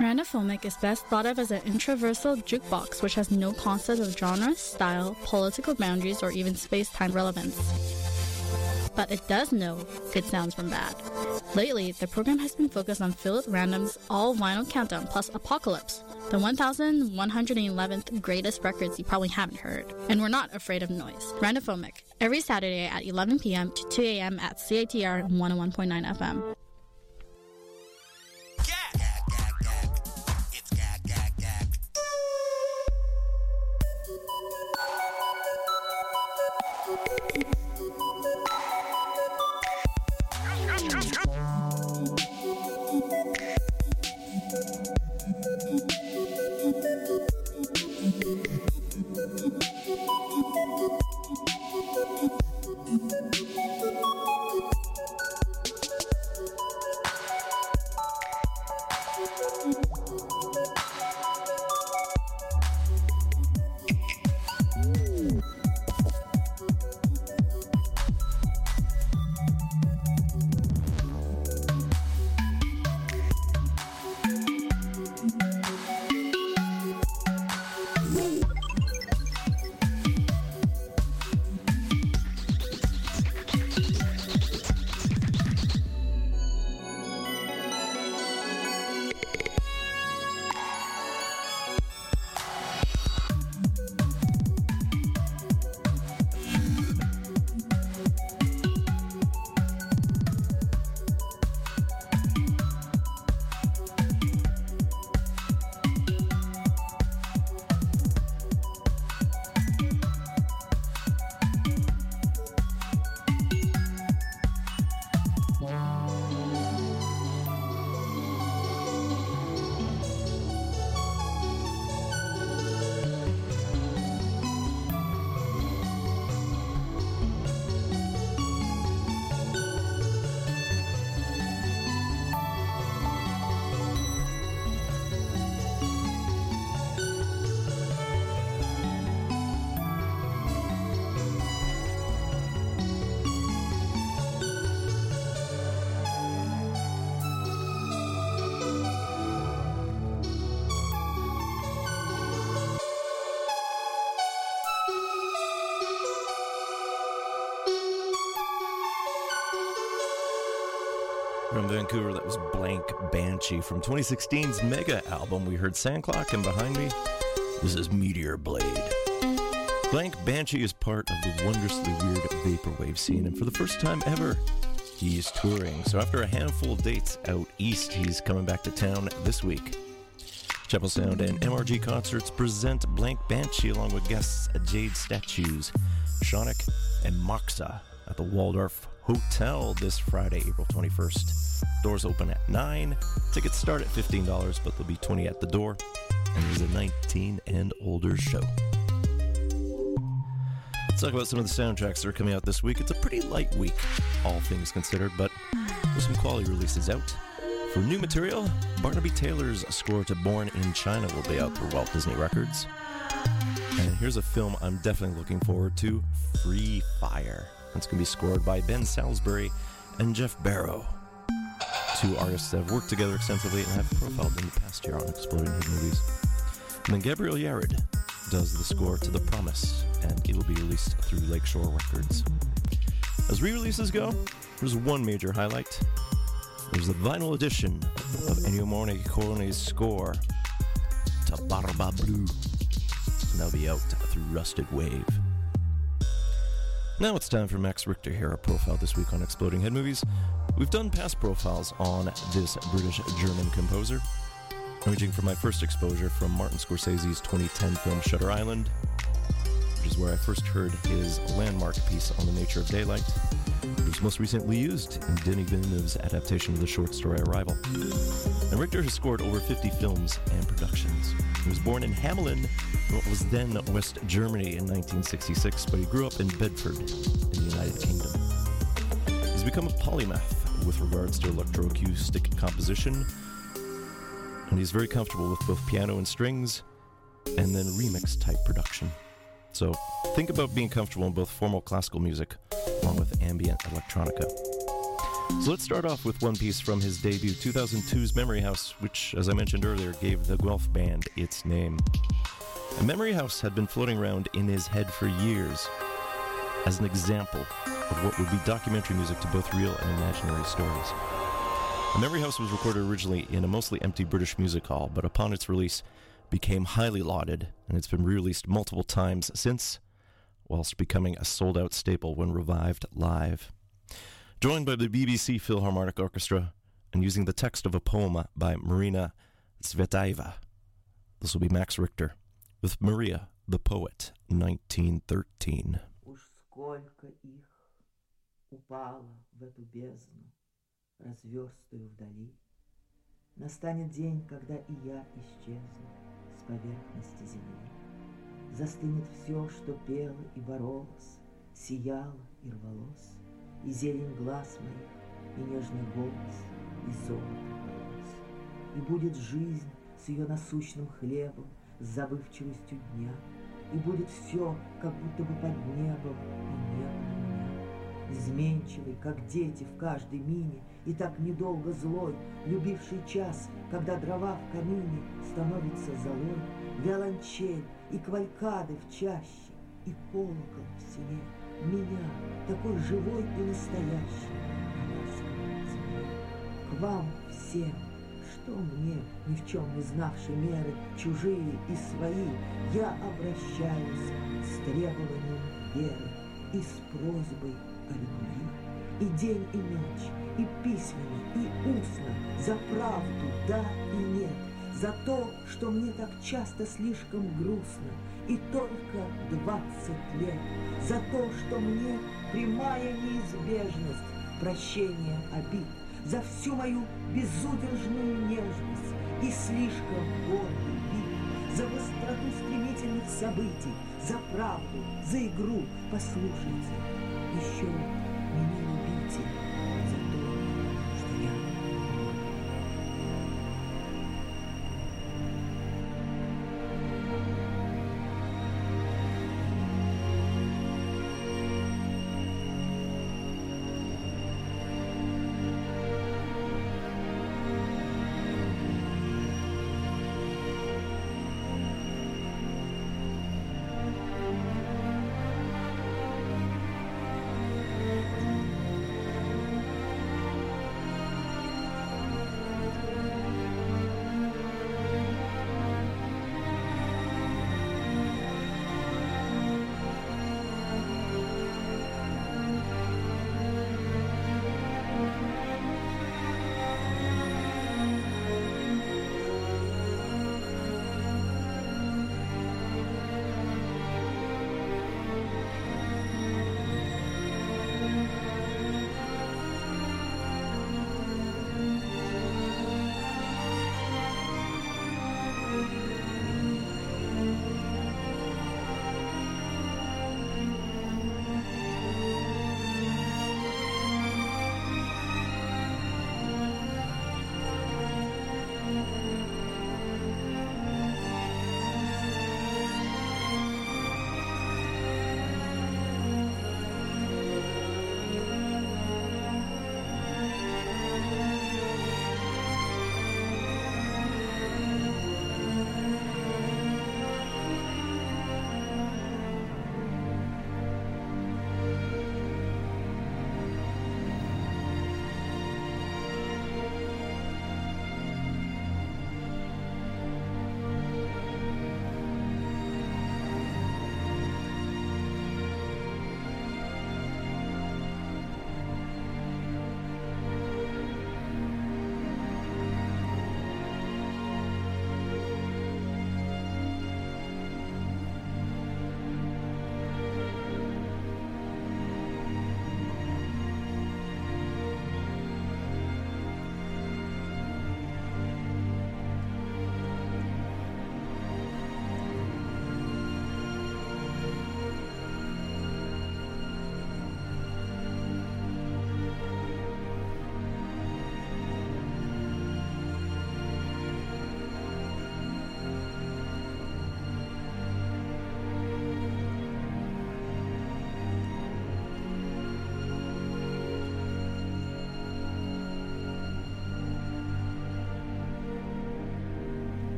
Randophonic is best thought of as an introversal jukebox which has no concept of genre, style, political boundaries, or even space time relevance. But it does know good sounds from bad. Lately, the program has been focused on Philip Random's All Vinyl Countdown plus Apocalypse, the 1111th greatest records you probably haven't heard. And we're not afraid of noise. Randophonic, every Saturday at 11 p.m. to 2 a.m. at CiTR 101.9 FM. From 2016's Mega album. We heard Sandclock, and behind me, this is Meteor Blade. Blank Banshee is part of the wondrously weird vaporwave scene, and for the first time ever, he's touring. So after a handful of dates out east, he's coming back to town this week. Chapel Sound and MRG Concerts present Blank Banshee along with guests Jade Statues, Shonic, and Moxa at the Waldorf Hotel this Friday, April 21st. Doors open at 9. Tickets start at $15, but they'll be 20 at the door. And there's a 19 and older show. Let's talk about some of the soundtracks that are coming out this week. It's a pretty light week, all things considered, but there's some quality releases out. For new material, Barnaby Taylor's score to Born in China will be out through Walt Disney Records. And here's a film I'm definitely looking forward to Free Fire. It's going to be scored by Ben Salisbury and Geoff Barrow. Two artists that have worked together extensively and have profiled in the past year on Exploding Head Movies. And then Gabriel Yared does the score to The Promise, and it will be released through Lakeshore Records. As re releases go, there's one major highlight. There's the vinyl edition of Ennio Morricone's score to Barbablù. And that'll be out through Rusted Wave. Now it's time for Max Richter here, a profile this week on Exploding Head Movies. We've done past profiles on this British German composer, ranging from my first exposure from Martin Scorsese's 2010 film Shutter Island, which is where I first heard his landmark piece on the nature of daylight. It was most recently used in Denis Villeneuve's adaptation of the short story Arrival. And Richter has scored over 50 films and productions. He was born in Hamelin, what was then West Germany in 1966, but he grew up in Bedford in the United Kingdom. He's become a polymath with regards to electroacoustic composition, and he's very comfortable with both piano and strings, and then remix type production. So think about being comfortable in both formal classical music along with ambient electronica. So let's start off with one piece from his debut, 2002's Memory House, which, as I mentioned earlier, gave the Guelph Band its name. And Memory House had been floating around in his head for years as an example of what would be documentary music to both real and imaginary stories. And Memory House was recorded originally in a mostly empty British music hall, but upon its release became highly lauded, and it's been released multiple times since, whilst becoming a sold out staple when revived live. Joined by the BBC Philharmonic Orchestra and using the text of a poem by Marina Tsvetaeva, this will be Max Richter with Maria the Poet, 1913. Сколько их упало в эту бездну, разверстую вдали. Настанет день, когда и я исчезну с поверхности земли. Застынет все, что пело и боролось, сияло и рвалось, и зелень глаз моих, и нежный голос, и золото волос. И будет жизнь с ее насущным хлебом, с забывчивостью дня, и будет все, как будто бы под небом, и не было меня. Изменчивый, как дети в каждой мине, и так недолго злой, любивший час, когда дрова в камине становится золой, виолончель и квалькады в чаще, и колокол в селе. Меня, такой живой и настоящий, на ласковом земле. К вам всем, что мне, ни в чем не знавшей меры, чужие и свои, я обращаюсь с требованием веры и с просьбой о любви. И день, и ночь, и письменно, и устно, за правду, да и нет, за то, что мне так часто слишком грустно, и только двадцать лет, за то, что мне прямая неизбежность прощения обид, за всю мою безудержную нежность и слишком гордый вид, за быстроту стремительных событий, за правду, за игру, послушайте, еще меня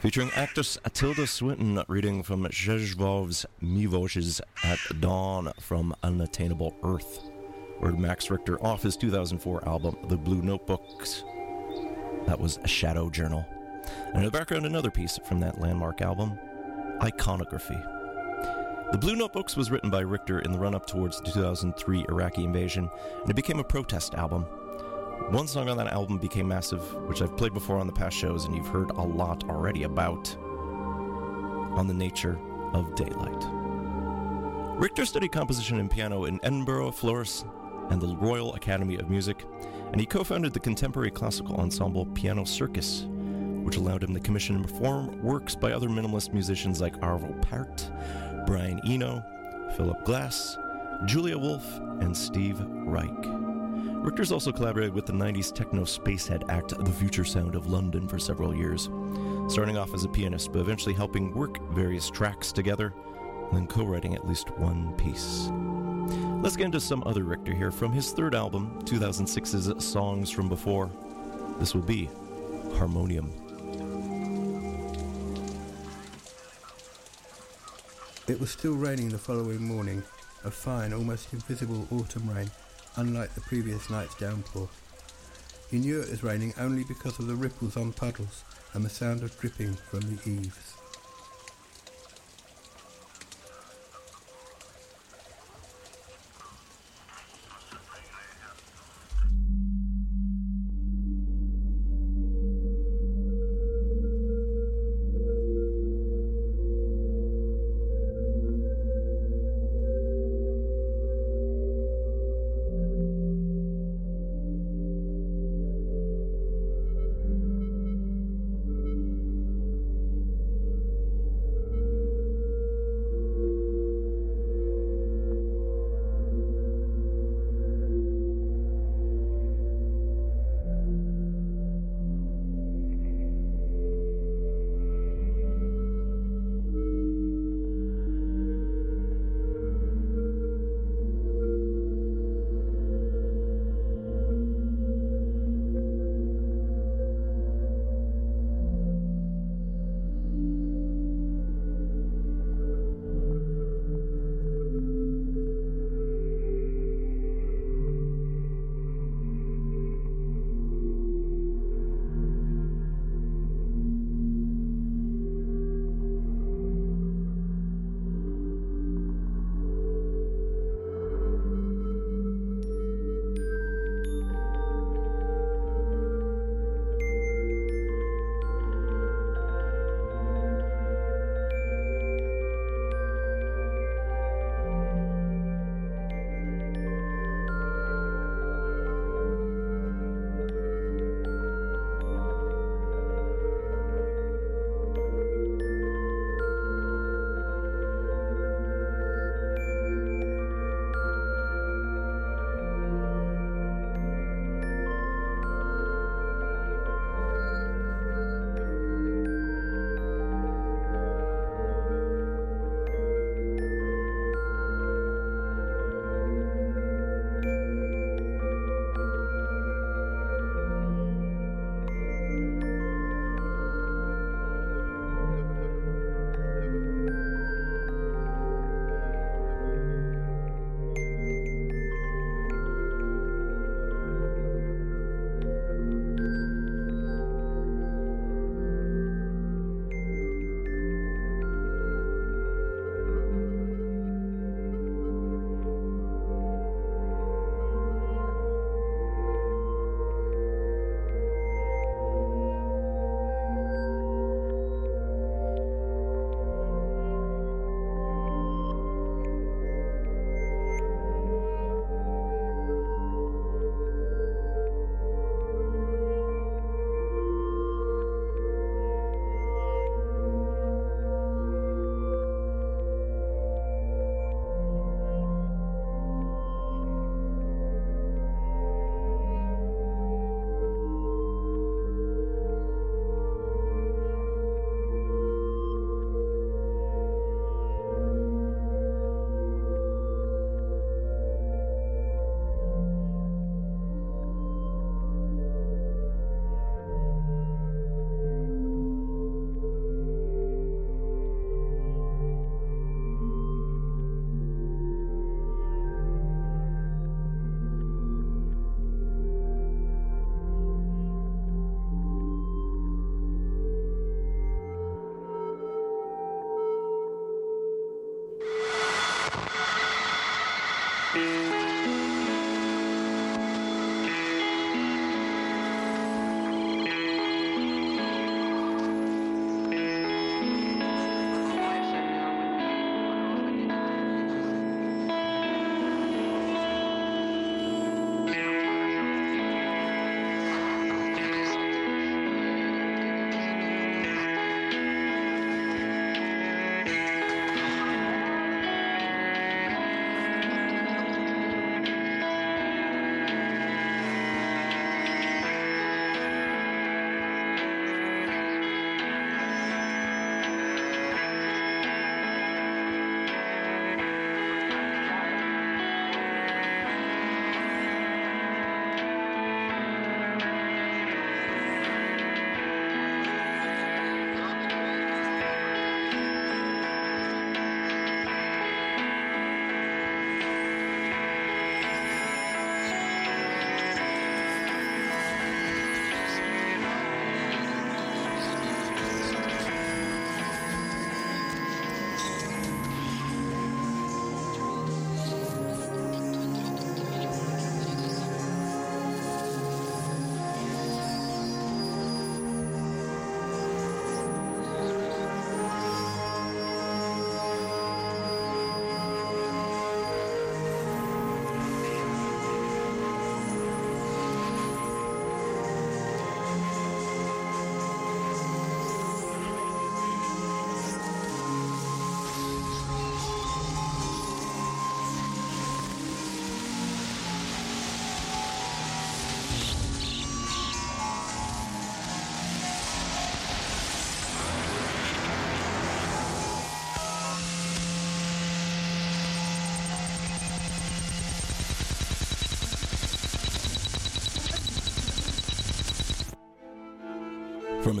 featuring actress Tilda Swinton reading from Czesław Miłosz's At Dawn from Unattainable Earth, word Max Richter off his 2004 album The Blue Notebooks. That was a Shadow Journal. And in the background, another piece from that landmark album, Iconography. The Blue Notebooks was written by Richter in the run up towards the 2003 Iraqi invasion, and it became a protest album. One song on that album became massive, which I've played before on the past shows, and you've heard a lot already about on the nature of daylight. Richter studied composition and piano in Edinburgh, Florence, and the Royal Academy of Music, and he co founded the contemporary classical ensemble Piano Circus, which allowed him to commission and perform works by other minimalist musicians like Arvo Pärt, Brian Eno, Philip Glass, Julia Wolfe, and Steve Reich. Richter's also collaborated with the 90s techno spacehead act The Future Sound of London for several years, starting off as a pianist, but eventually helping work various tracks together, and then co writing at least one piece. Let's get into some other Richter here from his third album, 2006's Songs from Before. This will be Harmonium. It was still raining the following morning, a fine, almost invisible autumn rain, unlike the previous night's downpour. He knew it was raining only because of the ripples on puddles and the sound of dripping from the eaves.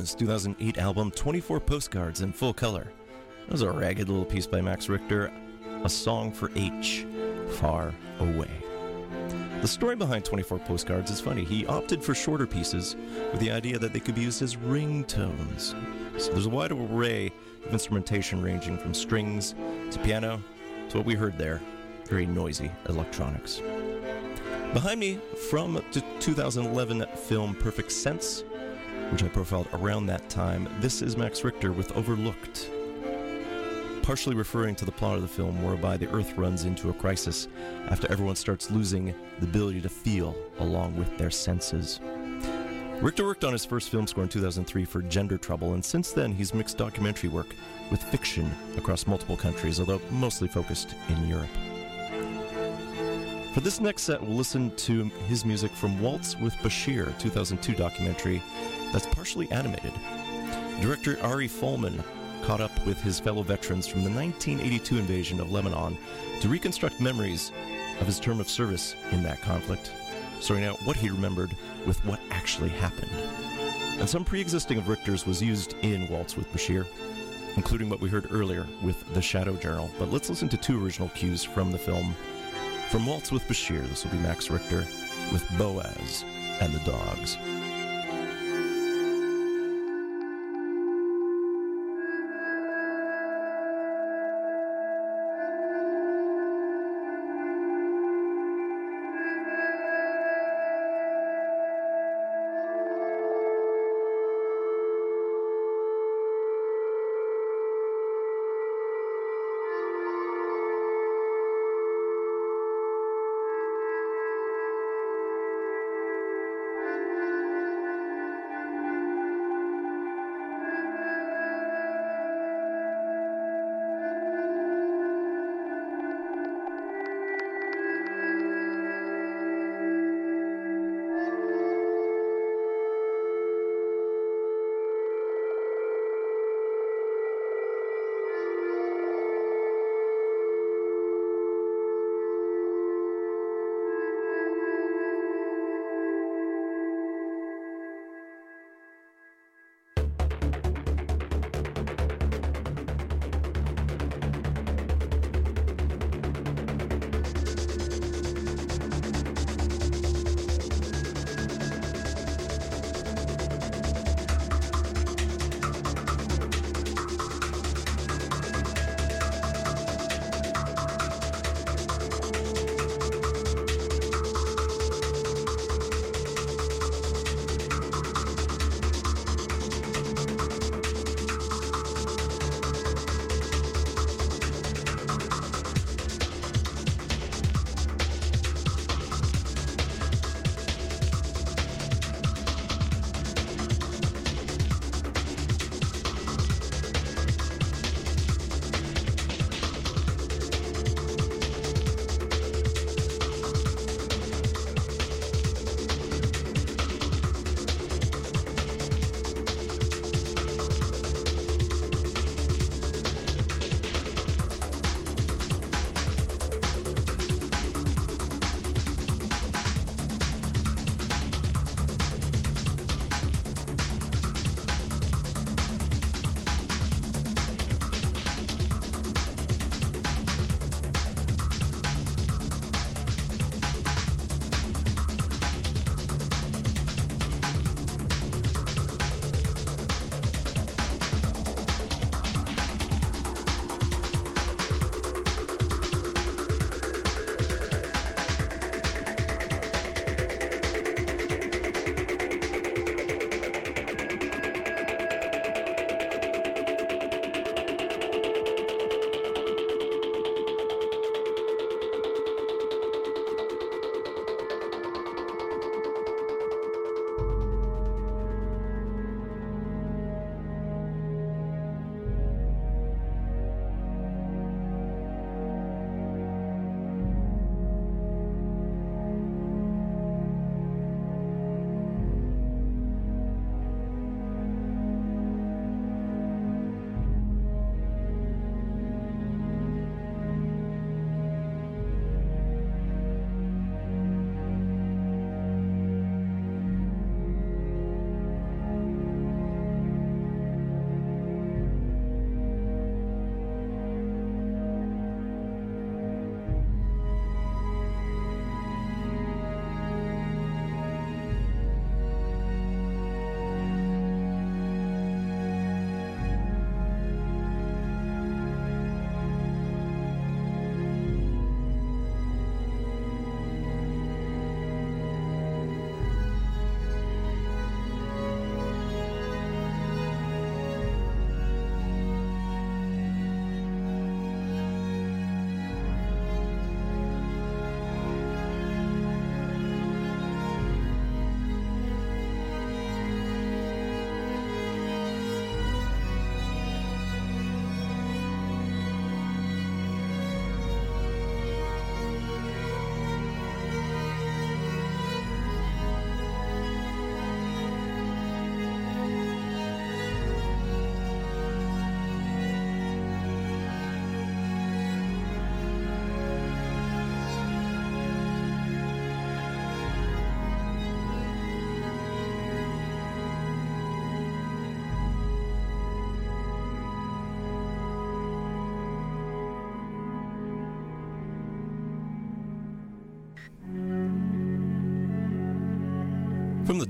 His 2008 album 24 Postcards in Full Color. That was a ragged little piece by Max Richter, A Song for H, Far Away. The story behind 24 Postcards is funny. He opted for shorter pieces with the idea that they could be used as ringtones. So there's a wide array of instrumentation ranging from strings to piano to what we heard there very noisy electronics. Behind me, from the 2011 film Perfect Sense, which I profiled around that time, this is Max Richter with Overlooked, partially referring to the plot of the film whereby the Earth runs into a crisis after everyone starts losing the ability to feel along with their senses. Richter worked on his first film score in 2003 for Gender Trouble, and since then he's mixed documentary work with fiction across multiple countries, although mostly focused in Europe. For this next set, we'll listen to his music from Waltz with Bashir, 2002 documentary that's partially animated. Director Ari Folman caught up with his fellow veterans from the 1982 invasion of Lebanon to reconstruct memories of his term of service in that conflict, sorting out what he remembered with what actually happened. And some pre existing of Richter's was used in Waltz with Bashir, including what we heard earlier with The Shadow Journal. But let's listen to two original cues from the film. From Waltz with Bashir, this will be Max Richter with Boaz and the Dogs.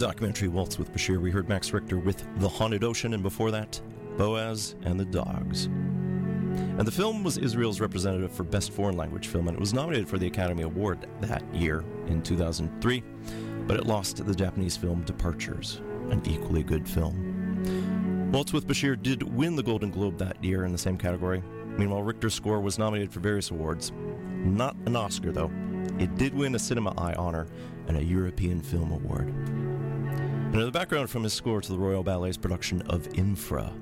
Documentary Waltz with Bashir, we heard Max Richter with The Haunted Ocean, and before that, Boaz and the Dogs. And the film was Israel's representative for Best Foreign Language Film, and it was nominated for the Academy Award that year in 2003, but it lost to the Japanese film Departures, an equally good film. Waltz with Bashir did win the Golden Globe that year in the same category. Meanwhile, Richter's score was nominated for various awards. Not an Oscar, though. It did win a Cinema Eye honor and a European Film Award. The background from his score to the Royal Ballet's production of Infra,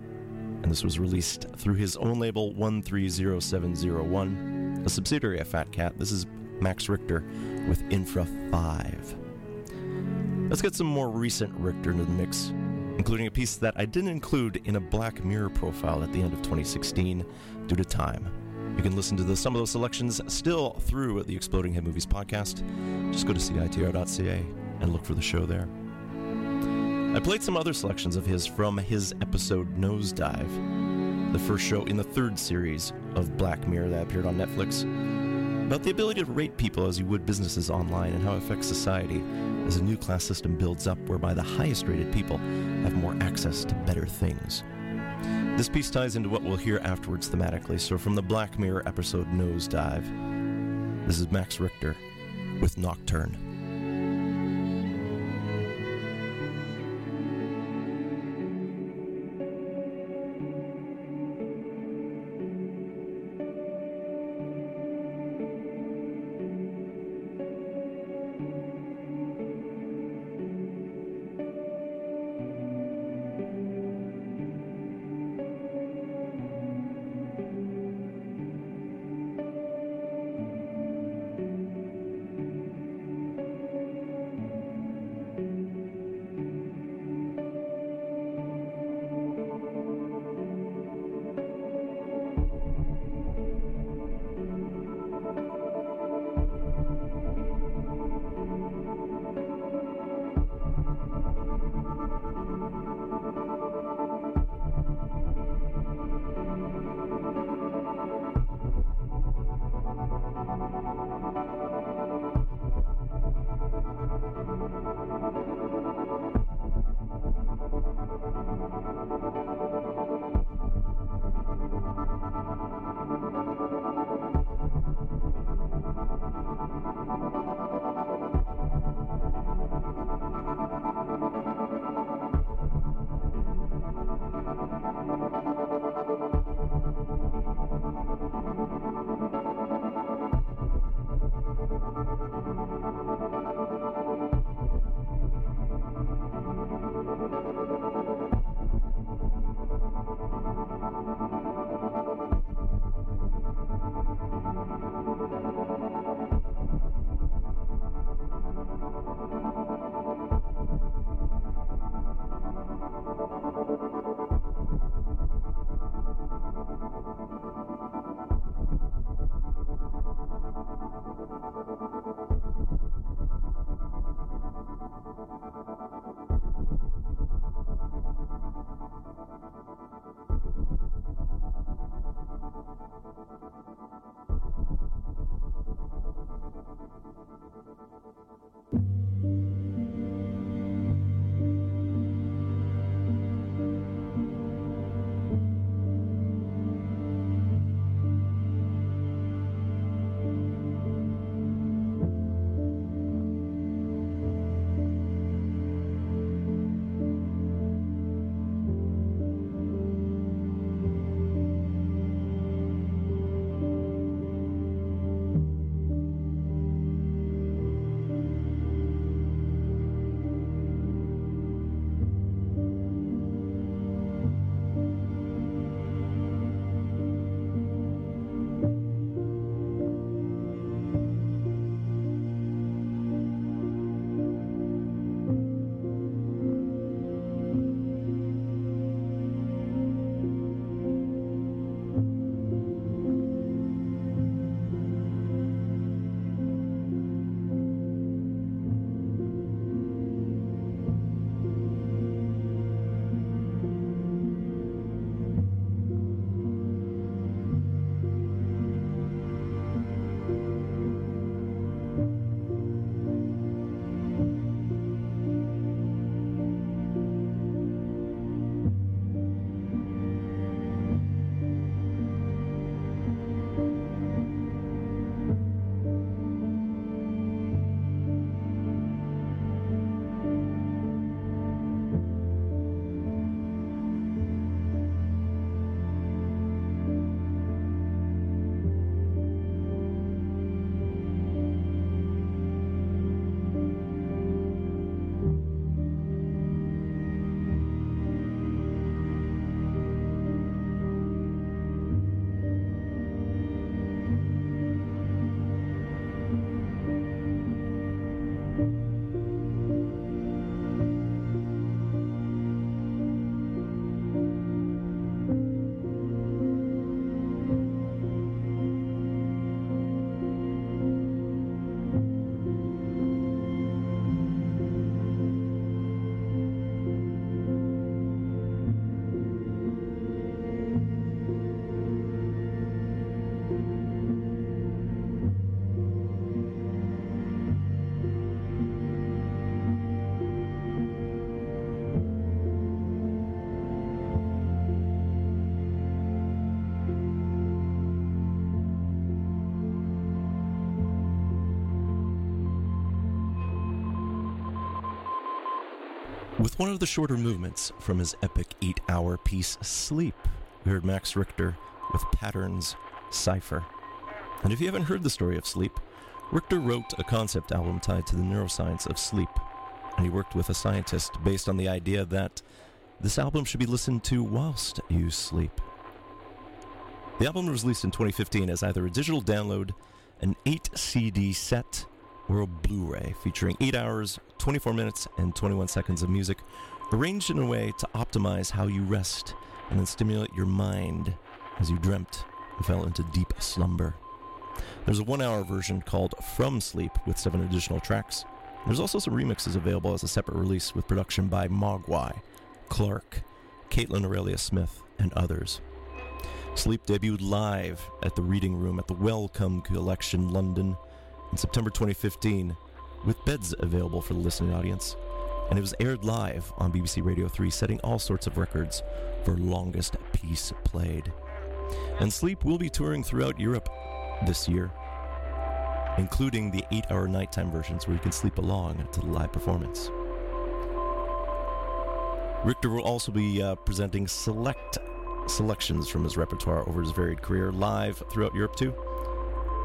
and this was released through his own label 130701, a subsidiary of Fat Cat. This is Max Richter with Infra 5. Let's get some more recent Richter into the mix, including a piece that I didn't include in a Black Mirror profile at the end of 2016 due to time. You can listen to the, some of those selections still through the Exploding Head Movies podcast. Just go to citr.ca and look for the show there. I played some other selections of his from his episode Nosedive, the first show in the third series of Black Mirror that appeared on Netflix, about the ability to rate people as you would businesses online and how it affects society as a new class system builds up whereby the highest rated people have more access to better things. This piece ties into what we'll hear afterwards thematically, so from the Black Mirror episode Nosedive, this is Max Richter with Nocturne. One of the shorter movements from his epic eight hour piece Sleep, we heard Max Richter with Patterns Cipher. And if you haven't heard the story of sleep, Richter wrote a concept album tied to the neuroscience of sleep. And he worked with a scientist based on the idea that this album should be listened to whilst you sleep. The album was released in 2015 as either a digital download, an 8 CD set, or a Blu ray featuring 8 hours, 24 minutes, and 21 seconds of music, arranged in a way to optimize how you rest and then stimulate your mind as you dreamt and fell into deep slumber. There's a one hour version called From Sleep with seven additional tracks. There's also some remixes available as a separate release with production by Mogwai, Clark, Kaitlyn Aurelia Smith, and others. Sleep debuted live at the Reading Room at the Wellcome Collection, London, in September 2015, with beds available for the listening audience. And it was aired live on BBC Radio 3, setting all sorts of records for longest piece played. And Sleep will be touring throughout Europe this year, including the eight hour nighttime versions where you can sleep along to the live performance. Richter will also be uh, presenting select selections from his repertoire over his varied career live throughout Europe too.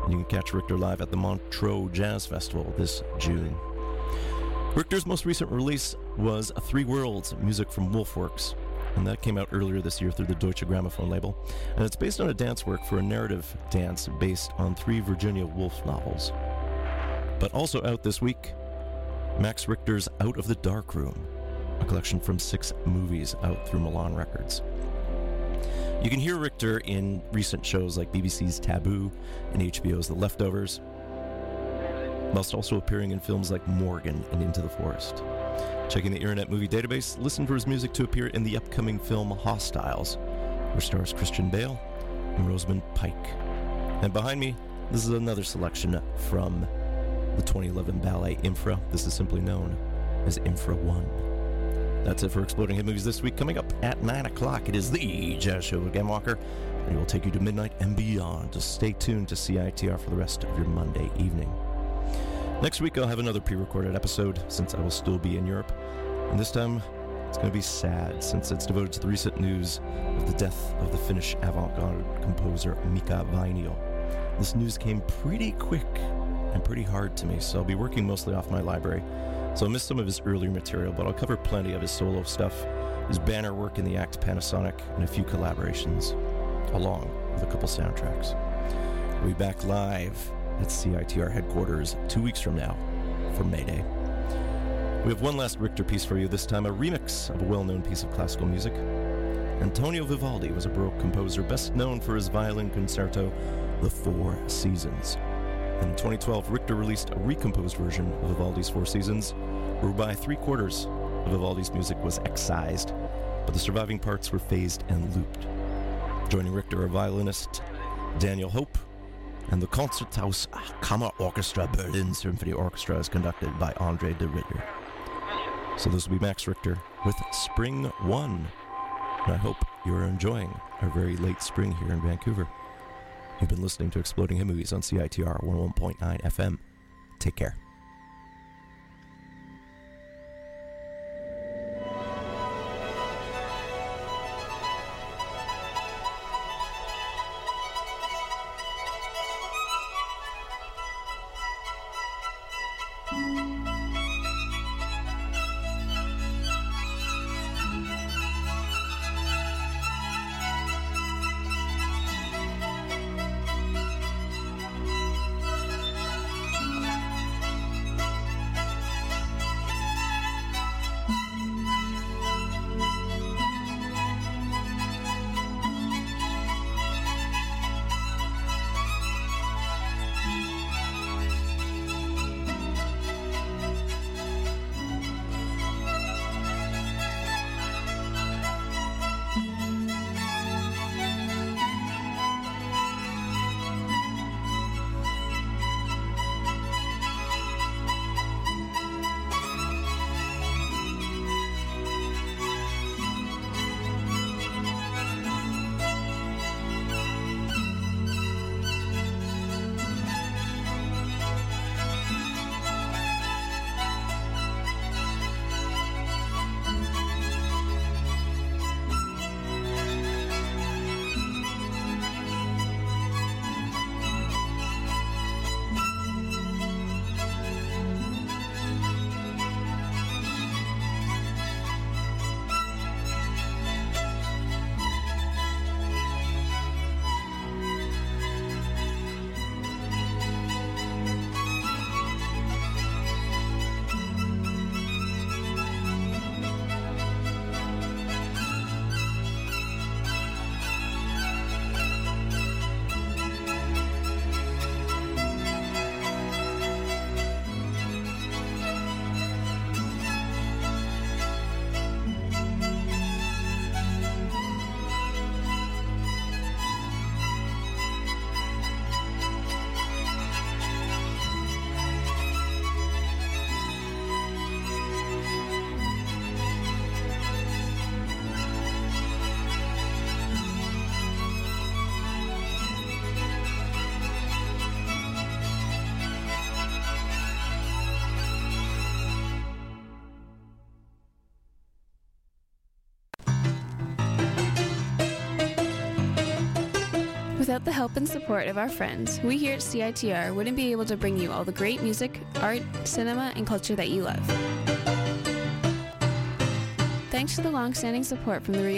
You can catch Richter live at the Montreux Jazz Festival this June. Richter's most recent release was Three Worlds, music from Woolf Works, and that came out earlier this year through the Deutsche Grammophon label. And it's based on a dance work for a narrative dance based on three Virginia Woolf novels. But also out this week, Max Richter's Out of the Dark Room, a collection from six movies out through Milan Records. You can hear Richter in recent shows like BBC's Taboo and HBO's The Leftovers, whilst also appearing in films like Morgan and Into the Forest. Checking the Internet Movie Database, listen for his music to appear in the upcoming film Hostiles, which stars Christian Bale and Rosamund Pike. And behind me, this is another selection from the 2011 ballet Infra. This is simply known as Infra 1. That's it for Exploding Head Movies this week. Coming up at 9 o'clock, it is the Jazz Show with Gavin Walker, and it will take you to midnight and beyond. Just stay tuned to CITR for the rest of your Monday evening. Next week, I'll have another pre recorded episode since I will still be in Europe. And this time, it's going to be sad since it's devoted to the recent news of the death of the Finnish avant garde composer Mika Vainio. This news came pretty quick and pretty hard to me, so I'll be working mostly off my library. So I missed some of his earlier material, but I'll cover plenty of his solo stuff, his banner work in the act Panasonic, and a few collaborations, along with a couple soundtracks. We'll be back live at CITR headquarters two weeks from now for May Day. We have one last Richter piece for you, this time a remix of a well known piece of classical music. Antonio Vivaldi was a Baroque composer best known for his violin concerto, The Four Seasons. In 2012, Richter released a recomposed version of Vivaldi's Four Seasons, whereby three quarters of Vivaldi's music was excised, but the surviving parts were phased and looped. Joining Richter are violinist Daniel Hope, and the Konzerthaus Kammer Orchestra Berlin Symphony Orchestra is conducted by André de Ridder. So this will be Max Richter with Spring One. And I hope you're enjoying our very late spring here in Vancouver. You've been listening to Exploding Head Movies on CITR 101.9 FM. Take care. And support of our friends, we here at CiTR wouldn't be able to bring you all the great music, art, cinema, and culture that you love. Thanks to the long-standing support from the Rio